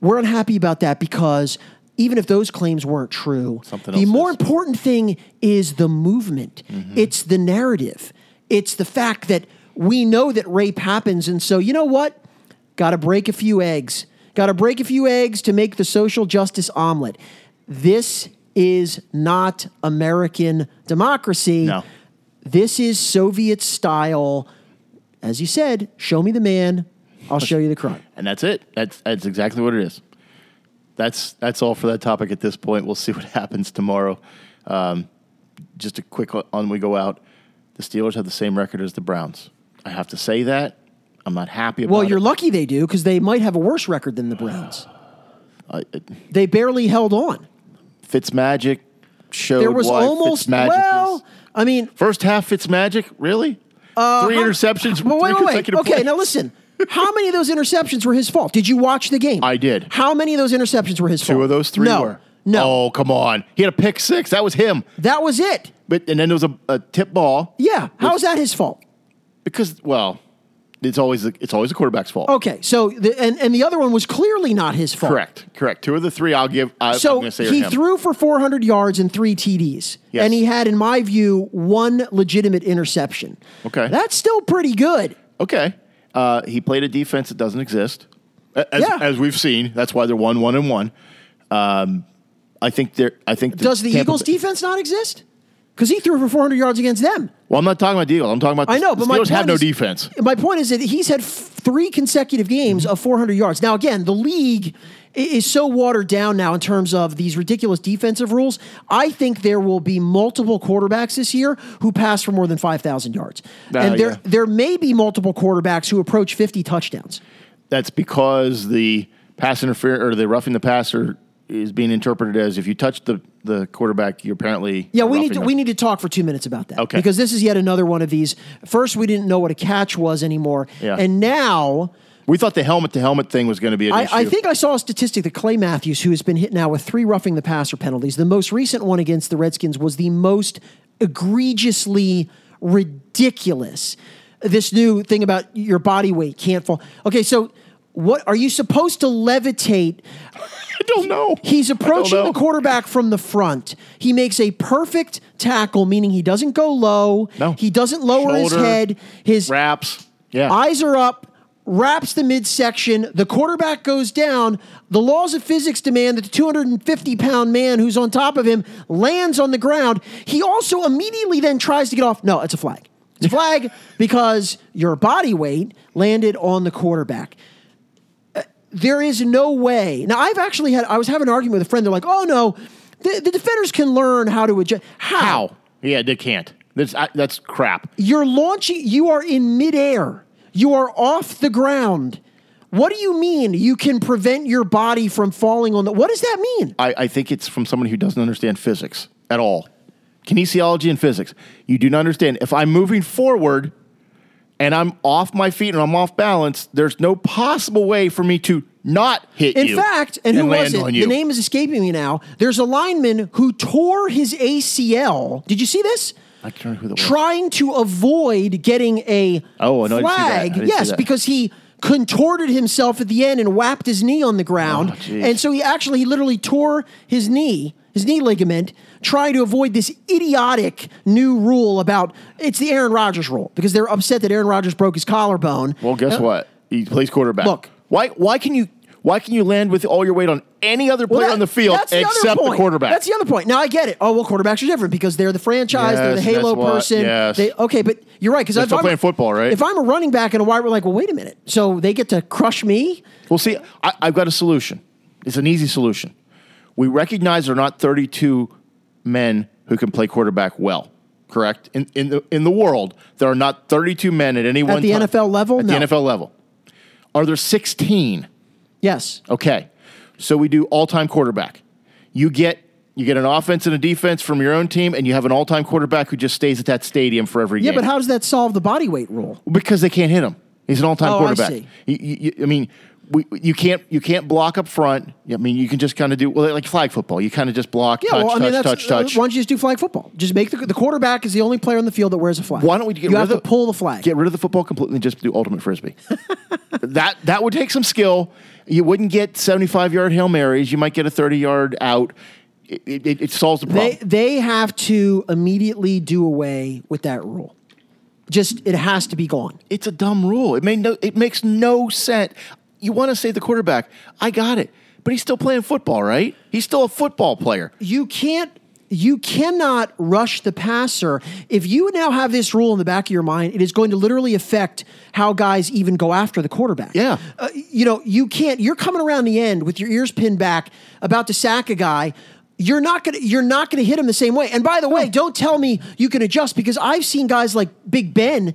we're unhappy about that because even if those claims weren't true, Something the more is. important thing is the movement. Mm-hmm. It's the narrative. It's the fact that we know that rape happens. And so, you know what? Got to break a few eggs. Got to break a few eggs to make the social justice omelet. This is not American democracy. No. This is Soviet style. As you said, show me the man, I'll show you the crime. and that's it. That's that's exactly what it is. That's that's all for that topic at this point. We'll see what happens tomorrow. Um, just a quick on we go out. The Steelers have the same record as the Browns. I have to say that. I'm not happy about Well, you're lucky they do because they might have a worse record than the Browns. Uh, it- They barely held on. Fitzmagic showed There was almost Fitzmagic well. is- I mean, first half Fitzmagic really three interceptions. Wait, three wait, wait. Okay, now listen. How many of those interceptions were his fault? Did you watch the game? I did. How many of those interceptions were his fault? Two of those three no, were. No, Oh come on! He had a pick six. That was him. that was it. But and then there was a, a tip ball. Yeah. How is that his fault? Because well, it's always the, it's always the quarterback's fault. Okay, so the, and and the other one was clearly not his fault. Correct, correct. Two of the three I'll give. I, So going to say he threw for 400 yards and three TDs, Yes. and he had, in my view, one legitimate interception. Okay. that's still pretty good. Okay, uh, he played a defense that doesn't exist, as, Yeah. as we've seen. That's why they're one, one, and one. Um, I think they're. I think Does the Tampa Eagles' Bay- defense not exist? Because he threw for 400 yards against them. Well, I'm not talking about Deagle. I'm talking about I know, but my Steelers have no is- defense. My point is that he's had f- three consecutive games of 400 yards. Now, again, the league is so watered down now in terms of these ridiculous defensive rules. I think there will be multiple quarterbacks this year who pass for more than 5,000 yards, Uh, and there yeah. there may be multiple quarterbacks who approach 50 touchdowns. That's because the pass interference or the roughing the passer is being interpreted as if you touch the, the quarterback, you're apparently Yeah, we need to we need to talk for two minutes about that. Okay. because this is yet another one of these. First, we didn't know what a catch was anymore, Yeah. and now. We thought the helmet to helmet thing was going to be an I, issue. I think I saw a statistic that Clay Matthews, who has been hit now with three roughing the passer penalties, the most recent one against the Redskins was the most egregiously ridiculous. This new thing about your body weight can't fall. Okay, so what are you supposed to levitate? I don't know. He's approaching know. the quarterback from the front. He makes a perfect tackle, meaning he doesn't go low. No. He doesn't lower his head. His wraps. Yeah. Eyes are up, wraps the midsection. The quarterback goes down. The laws of physics demand that the 250 pound man who's on top of him lands on the ground. He also immediately then tries to get off. No, it's a flag. It's a flag because your body weight landed on the quarterback. There is no way. Now, I've actually had, I was having an argument with a friend. They're like, oh no, the, the defenders can learn how to adjust. How? How? Yeah, they can't. That's, I, that's crap. You're launching, you are in midair. You are off the ground. What do you mean you can prevent your body from falling on the what does that mean? I, I think it's from someone who doesn't understand physics at all. Kinesiology and physics. You do not understand. If I'm moving forward and I'm off my feet and I'm off balance, there's no possible way for me to not hit In you. In fact, and who was it? The name is escaping me now. There's a lineman who tore his ACL. Did you see this? I can't remember who that was. Trying to avoid getting a Oh, no, I didn't see that. I flag. Yes, because he contorted himself at the end and whapped his knee on the ground. Oh, and so he actually he literally tore his knee, his knee ligament, trying to avoid this idiotic new rule about it's the Aaron Rodgers rule because they're upset that Aaron Rodgers broke his collarbone. Well, guess Uh, what? He plays quarterback. Look. why why can you why can you land with all your weight on any other Well, player that- on the field the except the quarterback? That's the other point. Now I get it. Oh well, quarterbacks are different because they're the franchise. they're the Halo person. yes. They, okay, but you're right because They're if still I'm playing football, right? If I'm a running back and a wide, we're like, well, wait a minute. So they get to crush me? Well, see, I, I've got a solution. It's an easy solution. We recognize there are not 32 men who can play quarterback well. Correct in in the in the world, there are not 32 men at any one At the time- NFL level? At No. the NFL level, are there 16? Yes. Okay, so we do all-time quarterback. You get you get an offense and a defense from your own team, and you have an all-time quarterback who just stays at that stadium for every year. Yeah, game. but how does that solve the body weight rule? Because they can't hit him. He's an all-time Oh, I quarterback. see. You- you- you- I mean, we, you can't you can't block up front. I mean, you can just kind of do well, like flag football. You kind of just block, Yeah, touch, well, I touch, mean, that's, touch, touch. uh, why don't you just do flag football? Just make the, the quarterback is the only player on the field that wears a flag. Why don't we get You rid have of to pull the flag. Get rid of the football completely and just do ultimate frisbee. that that would take some skill. You wouldn't get seventy-five yard hail marys. You might get a thirty yard out. It, it, it solves the problem. They they have to immediately do away with that rule. Just it has to be gone. it's a dumb rule. It made no. It makes no sense. You want to save the quarterback? I got it, but he's still playing football, right? He's still a football player. You can't you cannot rush the passer. If you now have this rule in the back of your mind, it is going to literally affect how guys even go after the quarterback. Yeah. Uh, you know, you can't you're coming around the end with your ears pinned back about to sack a guy. You're not gonna you're not gonna hit him the same way. And by the way, don't tell me you can adjust because I've seen guys like Big Ben.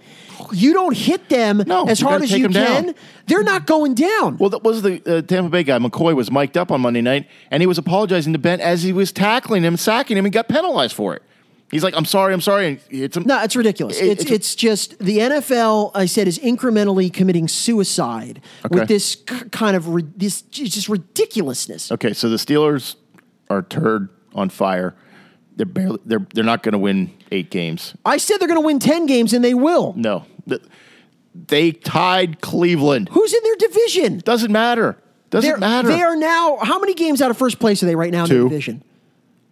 You don't hit them No, as you hard gotta as take you can. down. They're not going down. Well, that was the uh, Tampa Bay guy. McCoy was mic'd up on Monday night, and he was apologizing to Ben as he was tackling him, sacking him, and got penalized for it. He's like, "I'm sorry, I'm sorry." And it's No, it's ridiculous. It- it's, it's- it's just the NFL. I said is incrementally committing suicide Okay. with this k- kind of ri- this j- just ridiculousness. okay. So the Steelers are turd on fire. They're barely. They're they're not going to win eight games. I said they're going to win ten games, and they will. No, The- they tied Cleveland. Who's in their division? Doesn't matter. Doesn't They're, matter. They are now. How many games out of first place are they right now in Two. the division?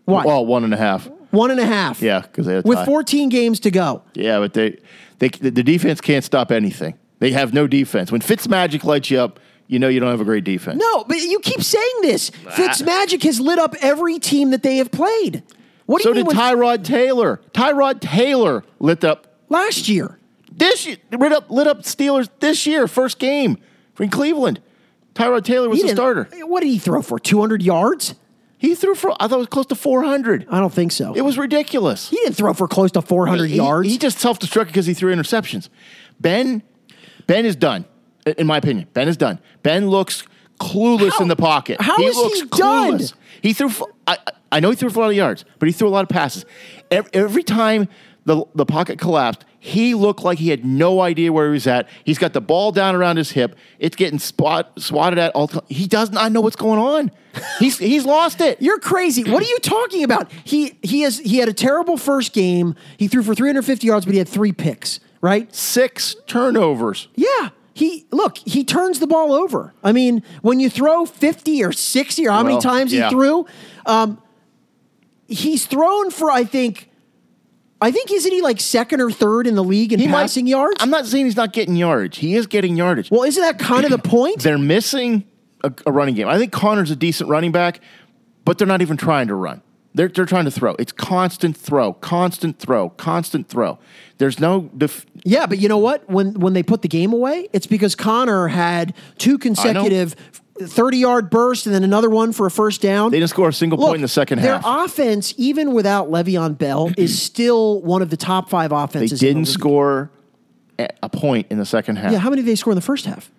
What? well, one and a half. One and a half. Yeah, because they had a With tie. 14 games to go. Yeah, but they, they the the defense can't stop anything. They have no defense. When Fitzmagic lights you up, you know you don't have a great defense. No, but you keep saying this. Fitzmagic has lit up every team that they have played. What do so you mean did when- Tyrod Taylor. Tyrod Taylor lit up last year? this year, lit up lit up Steelers this year, first game from Cleveland. Tyrod Taylor was He the didn't- starter. What did he throw for? 200 yards? He threw for I thought it was close to 400. I don't think so. It was ridiculous. he didn't throw for close to 400 He- yards. He just self-destructed because he threw interceptions. Ben, Ben is done. In my opinion, Ben is done. Ben looks clueless How- in the pocket. how he is he looks done? He threw. I, I know he threw for a lot of yards, but he threw a lot of passes. Every, every time the the pocket collapsed, he looked like he had no idea where he was at. He's got the ball down around his hip. It's getting spot, swatted at all. time. He does not know what's going on. He's he's lost it. You're crazy. What are you talking about? He he has he had a terrible first game. He threw for 350 yards, but he had three picks. Right? Six turnovers. Yeah. He look. He turns the ball over. I mean, when you throw 50 or 60 or how many times yeah. he threw, um, he's thrown for I think. I think isn't he like second or third in the league in He might- passing yards? I'm not saying he's not getting yardage. He is getting yardage. well, isn't that kind of the point? They're missing a, a running game. I think Connor's a decent running back, but they're not even trying to run. They're, they're trying to throw. It's constant throw, constant throw, constant throw. There's no. Def- Yeah, but you know what? When when they put the game away, it's because Connor had two consecutive 30 yard bursts and then another one for a first down. they didn't score a single Look, point in the second their half. Their offense, even without Le'Veon Bell, is still one of the top five offenses. They didn't league. score a point in the second half. Yeah, how many did they score in the first half?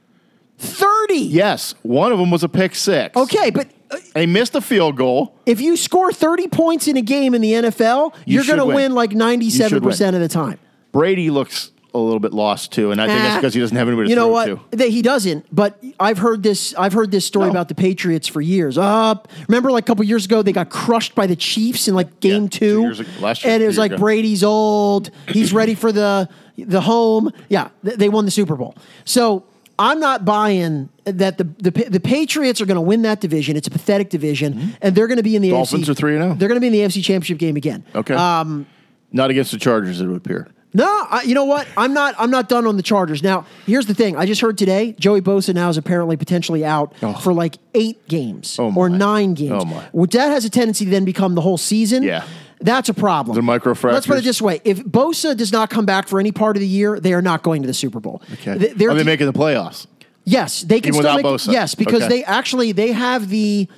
30. yes, one of them was a pick six. Okay, but uh, They missed a field goal. if you score 30 points in a game in the NFL, You you're going to win. win. like 97% of the time. Brady looks a little bit lost too, and I think that's Ah, because he doesn't have anybody to talk to. You know throw what? to. That he doesn't. But I've heard this. I've heard this story No. about the Patriots for years. Uh, remember, like a couple years ago, they got crushed by the Chiefs in like game two, two years ago- last year, and it two was years like ago. Brady's old. He's ready for the the home. Yeah, th- they won the Super Bowl. So. I'm not buying that the the, the Patriots are going to win that division. It's a pathetic division, and they're going to be in the Mm-hmm. Dolphins AFC. are 3-0. They're going to be in the AFC Championship game again. Okay. Um, Not against the Chargers, it would appear. no, I, you know what? I'm not. I'm not done on the Chargers. Now, here's the thing. I just heard today Joey Bosa now is apparently potentially out for like eight games Oh, or nine games. Oh, my. Well, that has a tendency to then become the whole season. Yeah. That's a problem. The microfractures? Let's put it this way: If Bosa does not come back for any part of the year, they are not going to the Super Bowl. Okay. They're- Are they making the playoffs? Yes, they can Even still make, Bosa? Yes, because Okay. they actually they have the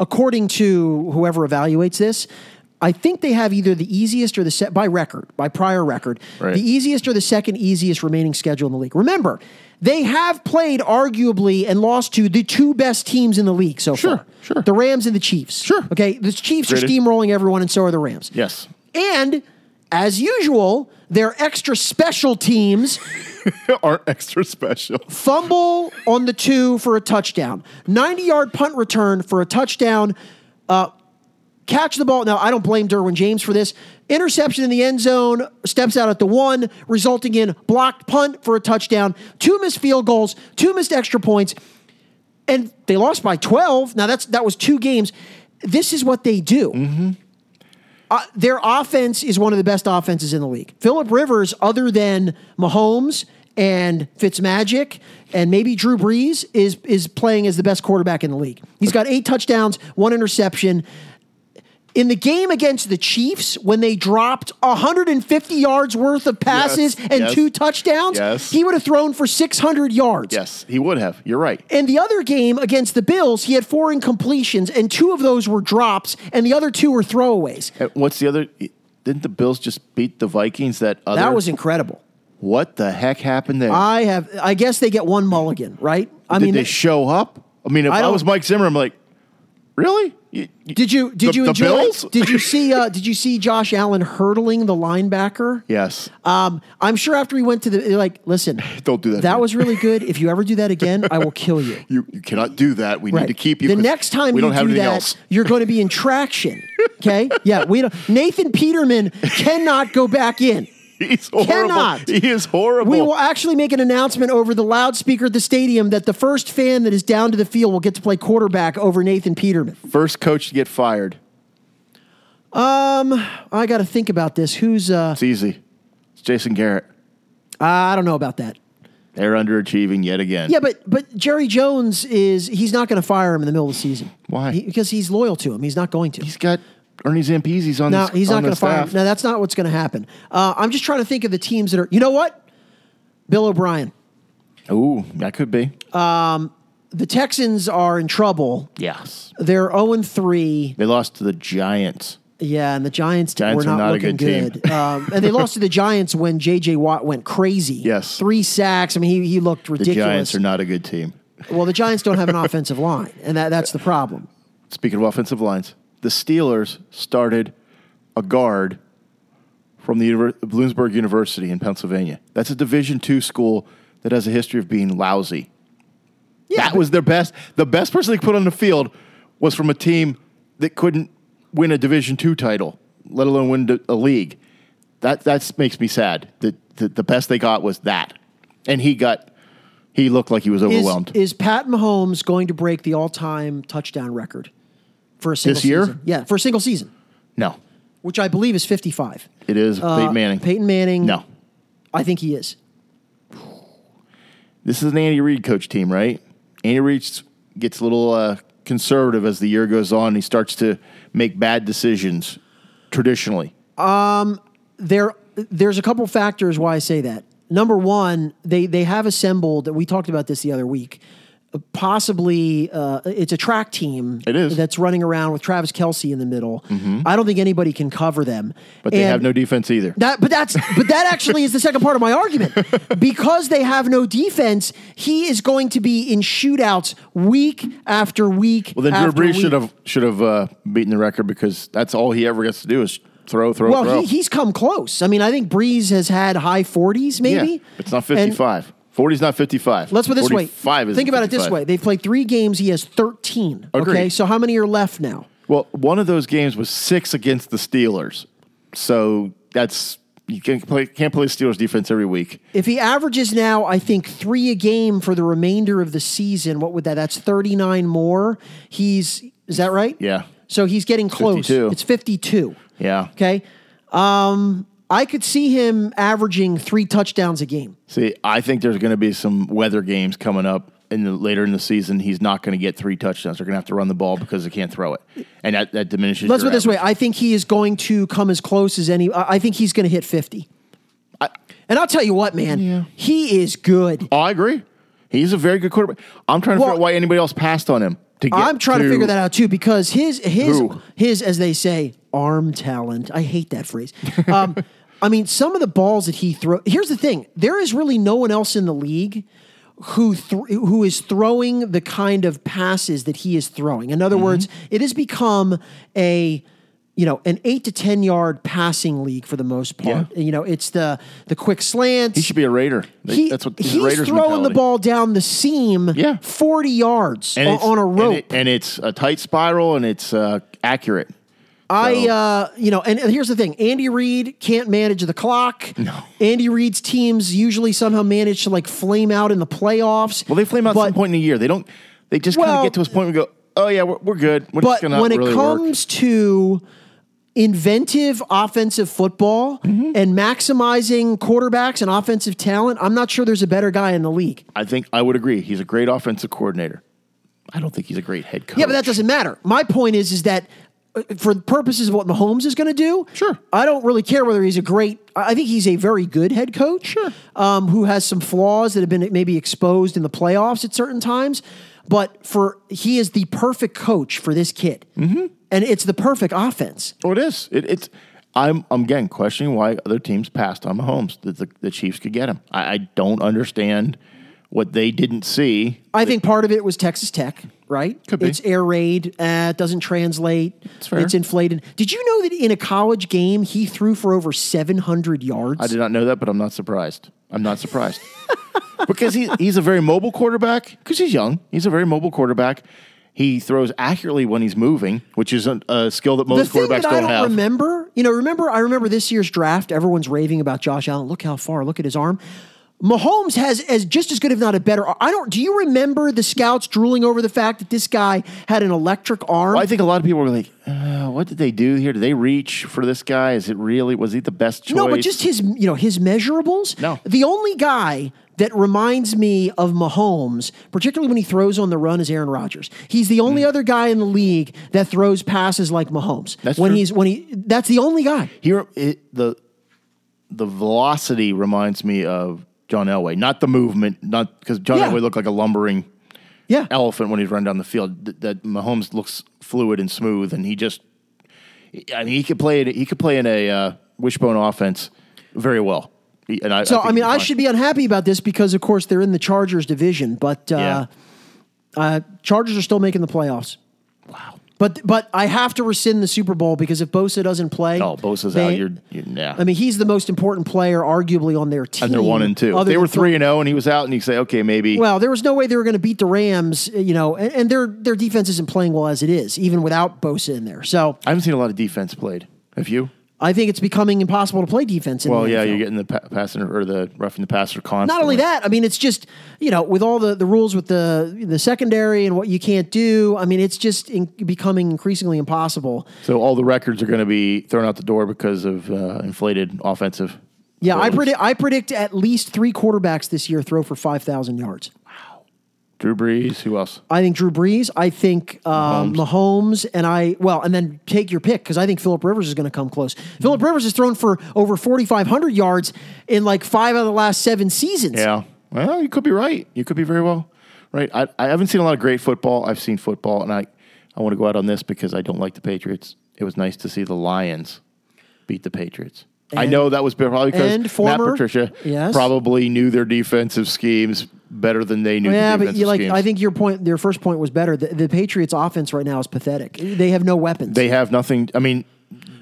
according to whoever evaluates this. I think they have either the easiest or the set by record, by prior record, Right. the easiest or the second easiest remaining schedule in the league. Remember, they have played arguably and lost to the two best teams in the league so Sure, far. sure. The Rams and the Chiefs. Sure. Okay, the Chiefs are steamrolling everyone, and so are the Rams. Yes. And as usual, their extra special teams Aren't extra special. fumble on the two for a touchdown, 90 yard punt return for a touchdown, uh, catch the ball. Now, I don't blame Derwin James for this. Interception in the end zone, steps out at the one, resulting in blocked punt for a touchdown, two missed field goals, two missed extra points, and they lost by 12. Now, that's that was two games. This is what they do. Uh, their offense is one of the best offenses in the league. Philip Rivers, other than Mahomes and Fitzmagic and maybe Drew Brees, is is playing as the best quarterback in the league. He's got eight touchdowns, one interception. In the game against the Chiefs, when they dropped 150 yards worth of passes Yes, and yes, two touchdowns, yes. he would have thrown for 600 yards. Yes, he would have. You're right. And the other game against the Bills, he had four incompletions, and two of those were drops, and the other two were throwaways. What's the other? Didn't the Bills just beat the Vikings? That other. That was incredible. What the heck happened there? I have. I guess they get one mulligan, right? I Did mean, they show up? I mean, if I I, was Mike Zimmer, I'm like, really? You- did you did the- you enjoy? Bills? Did you see? Uh, did you see Josh Allen hurdling the linebacker? yes. Um, I'm sure after he went to the like, listen, Don't do that That again." was really good. If you ever do that again, I will kill you. You, you cannot do that. We Right. need to keep you. The next time we you don't have do anything that, else. you're going to be in traction. Okay, yeah, we don't. Nathan Peterman cannot go back in. He's horrible. Cannot. He is horrible. We will actually make an announcement over the loudspeaker at the stadium that the first fan that is down to the field will get to play quarterback over Nathan Peterman. First coach to get fired. Um, I got to think about this. Who's uh It's easy. It's Jason Garrett. I don't know about that. They're underachieving yet again. Yeah, but but Jerry Jones is he's not going to fire him in the middle of the season. Why? He- because he's loyal to him. He's not going to. He's got Ernie Zampese's on No, this, he's on not going the to fire. staff. No, that's not what's going to happen. Uh, I'm just trying to think of the teams that are. You know what? Bill O'Brien. Ooh, that could be. The Texans are in trouble. Yes. They're 0 and 3. They lost to the Giants. Yeah, and the Giants, Giants were not, not a looking good good. team. um, and they lost to the Giants when J.J. Watt went crazy. Yes. Three sacks. I mean, he, he looked ridiculous. The. Giants are not a good team. well, the Giants don't have an offensive line, and that, that's the problem. Speaking of offensive lines, the Steelers started a guard from the Bloomsburg University in Pennsylvania. That's a Division two school that has a history of being lousy. Yeah, that was their best. The best person they put on the field was from a team that couldn't win a Division two title, let alone win a league. That that makes me sad. That the, the best they got was that, and he got. He looked like he was Is, overwhelmed. is Pat Mahomes going to break the all-time touchdown record for a single This year? season? Yeah, for a single season, no, which I believe is 55. it is Uh, Peyton Manning. Peyton Manning. no, I think he is. this is an Andy Reid coach team, right? Andy Reid gets a little uh, conservative as the year goes on. He starts to make bad decisions traditionally. there there's a couple factors why I say that. Number one, they they have assembled. We talked about this the other week. Possibly, uh, it's a track team. It is. that's running around with Travis Kelce in the middle. I don't think anybody can cover them. But they have no defense either. That, but that's but that actually is the second part of my argument. Because they have no defense, he is going to be in shootouts week after week. Well, then Drew Brees should have should have uh, beaten the record because that's all he ever gets to do is throw, throw, Well, throw. he, he's come close. I mean, I think Brees has had high forties, maybe. Yeah, it's not And- 55. 40 is not 55. Let's put it this way. 45 is Think about it this way. They've played three games. He has 13. Okay. So how many are left now? Well, one of those games was six against the Steelers. So that's you can't play can't play Steelers defense every week. If he averages now, I think three a game for the remainder of the season, what would that? That's 39 more. He's, is that right? Yeah. So he's getting close. 52. It's 52. Yeah. Okay. Um, I could see him averaging three touchdowns a game. See, I think there's going to be some weather games coming up in the later in the season. He's not going to get three touchdowns. They're going to have to run the ball because they can't throw it, and that, that diminishes. Let's put it this way. I think he is going to come as close as any. I think he's going to hit 50. I- and I'll tell you what, man, he is good. Oh, I agree. He's a very good quarterback. I'm trying to Well- figure out why anybody else passed on him. To get I'm trying to, figure that out too because his his Who? his as they say arm talent. I hate that phrase. Um, I mean, some of the balls that he throw. Here's the thing: there is really no one else in the league who th- who is throwing the kind of passes that he is throwing. In other Mm-hmm. words, it has become a you know an eight to ten yard passing league for the most part. You know, it's the the quick slants. He should be a Raider. They- He- that's what he's Raiders throwing mentality. the ball down the seam, Yeah. forty yards And on, on a and rope. it- and, it's a tight spiral and it's uh, accurate. I, uh, you know, and, and here's the thing: Andy Reid can't manage the clock. No. Andy Reid's teams usually somehow manage to like flame out in the playoffs. Well, they flame out at but, some point in the year. They don't. They just kind of get to this point and go, "Oh yeah, we're, we're good." We're But when really it work." comes to inventive offensive football Mm-hmm. and maximizing quarterbacks and offensive talent, I'm not sure there's a better guy in the league. I think I would agree. He's a great offensive coordinator. I don't think he's a great head coach. Yeah, but that doesn't matter. My point is, is that for the purposes of what Mahomes is going to do, Sure. I don't really care whether he's a great. I I think he's a very good head coach. Sure. Um, who has some flaws that have been maybe exposed in the playoffs at certain times, but for he is the perfect coach for this kid, mm-hmm. and it's the perfect offense. Oh, it is. It, it's. I'm, I'm again questioning why other teams passed on Mahomes that the, the Chiefs could get him. I, I don't understand what they didn't see. I think part of it was Texas Tech, right? Could be. It's air raid. Uh, it doesn't translate. fair. It's inflated. Did you know that in a college game he threw for over 700 yards? I did not know that, but I'm not surprised. I'm not surprised because he, he's a very mobile quarterback. Because he's young, he's a very mobile quarterback. He throws accurately when he's moving, which is a, a skill that the most thing quarterbacks that I don't don't have. remember, you know, remember I remember this year's draft. Everyone's raving about Josh Allen. Look how far. Look at his arm. Mahomes has as just as good, if not a better. I don't. Do you remember the scouts drooling over the fact that this guy had an electric arm? Well, I think a lot of people were like, uh, "What did they do here? Did they reach for this guy? Is it really? Was he the best choice?" No, but just his, you know, his measurables. No. the only guy that reminds me of Mahomes, particularly when he throws on the run, is Aaron Rodgers. He's the only other guy in the league that throws passes like Mahomes. Mm. That's when true. he's when he. That's the only guy. Here, it, the the velocity reminds me of John Elway, not the movement, not because John Yeah. Elway looked like a lumbering Yeah. elephant when he's run down the field. Th- That Mahomes looks fluid and smooth, and he just, I mean, he could play. He could play in a uh, wishbone offense very well. He- And I, So think I, mean, I should be unhappy about this because, of course, they're in the Chargers division, but uh, Yeah. uh, Chargers are still making the playoffs. Wow. But but I have to rescind the Super Bowl because if Bosa doesn't play, Oh, Bosa's they- out. You're, you're yeah. I mean, he's the most important player, arguably, on their team. and they're one and two. If they were three and zero, and he was out, and you say, okay, maybe. Well, there was no way they were going to beat the Rams, you know, and, and their their defense isn't playing well as it is, even without Bosa in there. So I haven't seen a lot of defense played. Have you? I think it's becoming impossible to play defense. In Well, yeah, NFL. you're getting the pa- passer or the roughing the passer constantly. Not only that, I mean, it's just you know, with all the, the rules with the the secondary and what you can't do. I mean, it's just in, becoming increasingly impossible. So all the records are going to be thrown out the door because of uh, inflated offensive. Yeah, I predict I predict at least three quarterbacks this year throw for five thousand yards. Drew Brees. Who else? I think Drew Brees. I think um, Mahomes. and I well, and then take your pick because I think Philip Rivers is going to come close. Philip Rivers has thrown for over forty five hundred yards in like five out of the last seven seasons. Yeah. Well, you could be right. You could be very well right. I, I haven't seen a lot of great football. I've seen football, and I, I want to go out on this because I don't like the Patriots. It was nice to see the Lions beat the Patriots. I know that was probably because and Matt Patricia Yes. probably knew their defensive schemes better than they knew. Yeah, the but you like schemes. I think your point, your first point was better. The, the Patriots' offense right now is pathetic. They have no weapons. they have nothing. I mean,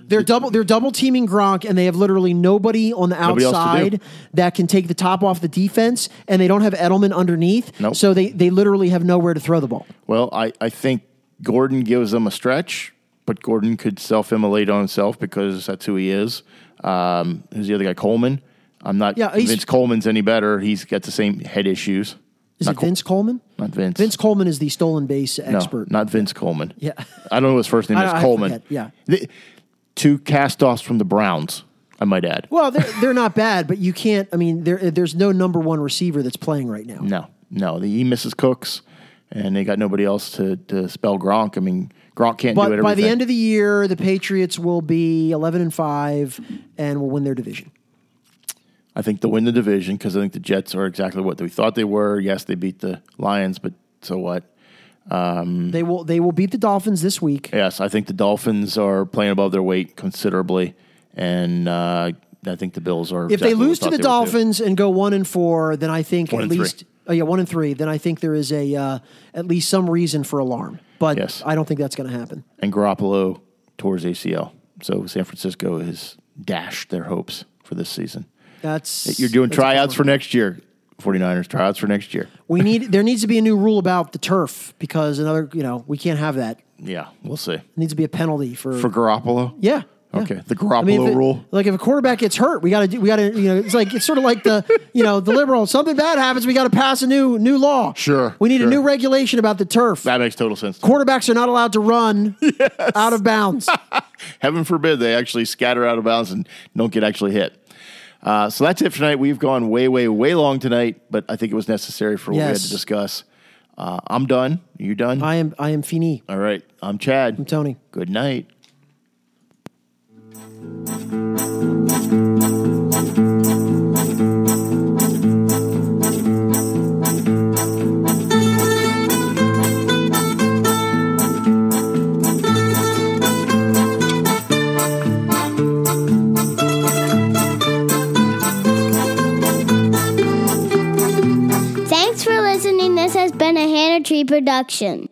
They're double. They're double teaming Gronk, and they have literally nobody on the Nobody else to do. outside that can take the top off the defense, and they don't have Edelman underneath. Nope. So they they literally have nowhere to throw the ball. Well, I, I think Gordon gives them a stretch, but Gordon could self immolate on himself because that's who he is. Um, who's the other guy? Coleman. I'm not Yeah, convinced Coleman's any better. He's got the same head issues. Is Not it Col- Vince Coleman? Not Vince. Vince Coleman is the stolen base no, expert. not Vince Coleman. Yeah. I don't know his first name is Coleman. forget, yeah. The- two cast offs from the Browns, I might add. Well, they're, they're not bad, but you can't. I mean, there, there's no number one receiver that's playing right now. No, no. The, he misses Cooks, and they got nobody else to, to spell Gronk. I mean, Gronk can't do it But by the end of the year, the Patriots will be 11 and five and will win their division. I think they'll win the division because I think the Jets are exactly what we thought they were. Yes, they beat the Lions, but so what? They will they will beat the Dolphins this week. Yes, I think the Dolphins are playing above their weight considerably, and uh, I think the Bills are. If exactly they what lose to the they would do. Dolphins and go one and four, then I think One at and three. least oh yeah one and three. Then I think there is a uh, at least some reason for alarm. But Yes. I don't think that's going to happen. and Garoppolo towards ACL, so San Francisco has dashed their hopes for this season. That's You're doing that's tryouts for next year. 49ers tryouts for next year. We need there needs to be a new rule about the turf because another you know we can't have that. Yeah, we'll see. needs to be a penalty for For Garoppolo? yeah. Yeah. Okay, the I mean, Garoppolo it- rule. Like if a quarterback gets hurt, we got to do. We got to. You know, it's like it's sort of like the you know the liberal. Something bad happens, we got to pass a new new law. Sure, We need sure. a new regulation about the turf. That makes total sense. Quarterbacks are not allowed to run out of bounds. Heaven forbid they actually scatter out of bounds and don't get actually hit. Uh, so that's it for tonight. We've gone way, way, way long tonight, but I think it was necessary for what we had to discuss. Uh, I'm done. You done? I am. I am fini. All right. I'm Chad. I'm Tony. Good night. Thanks for listening. This has been a Hannah Tree production.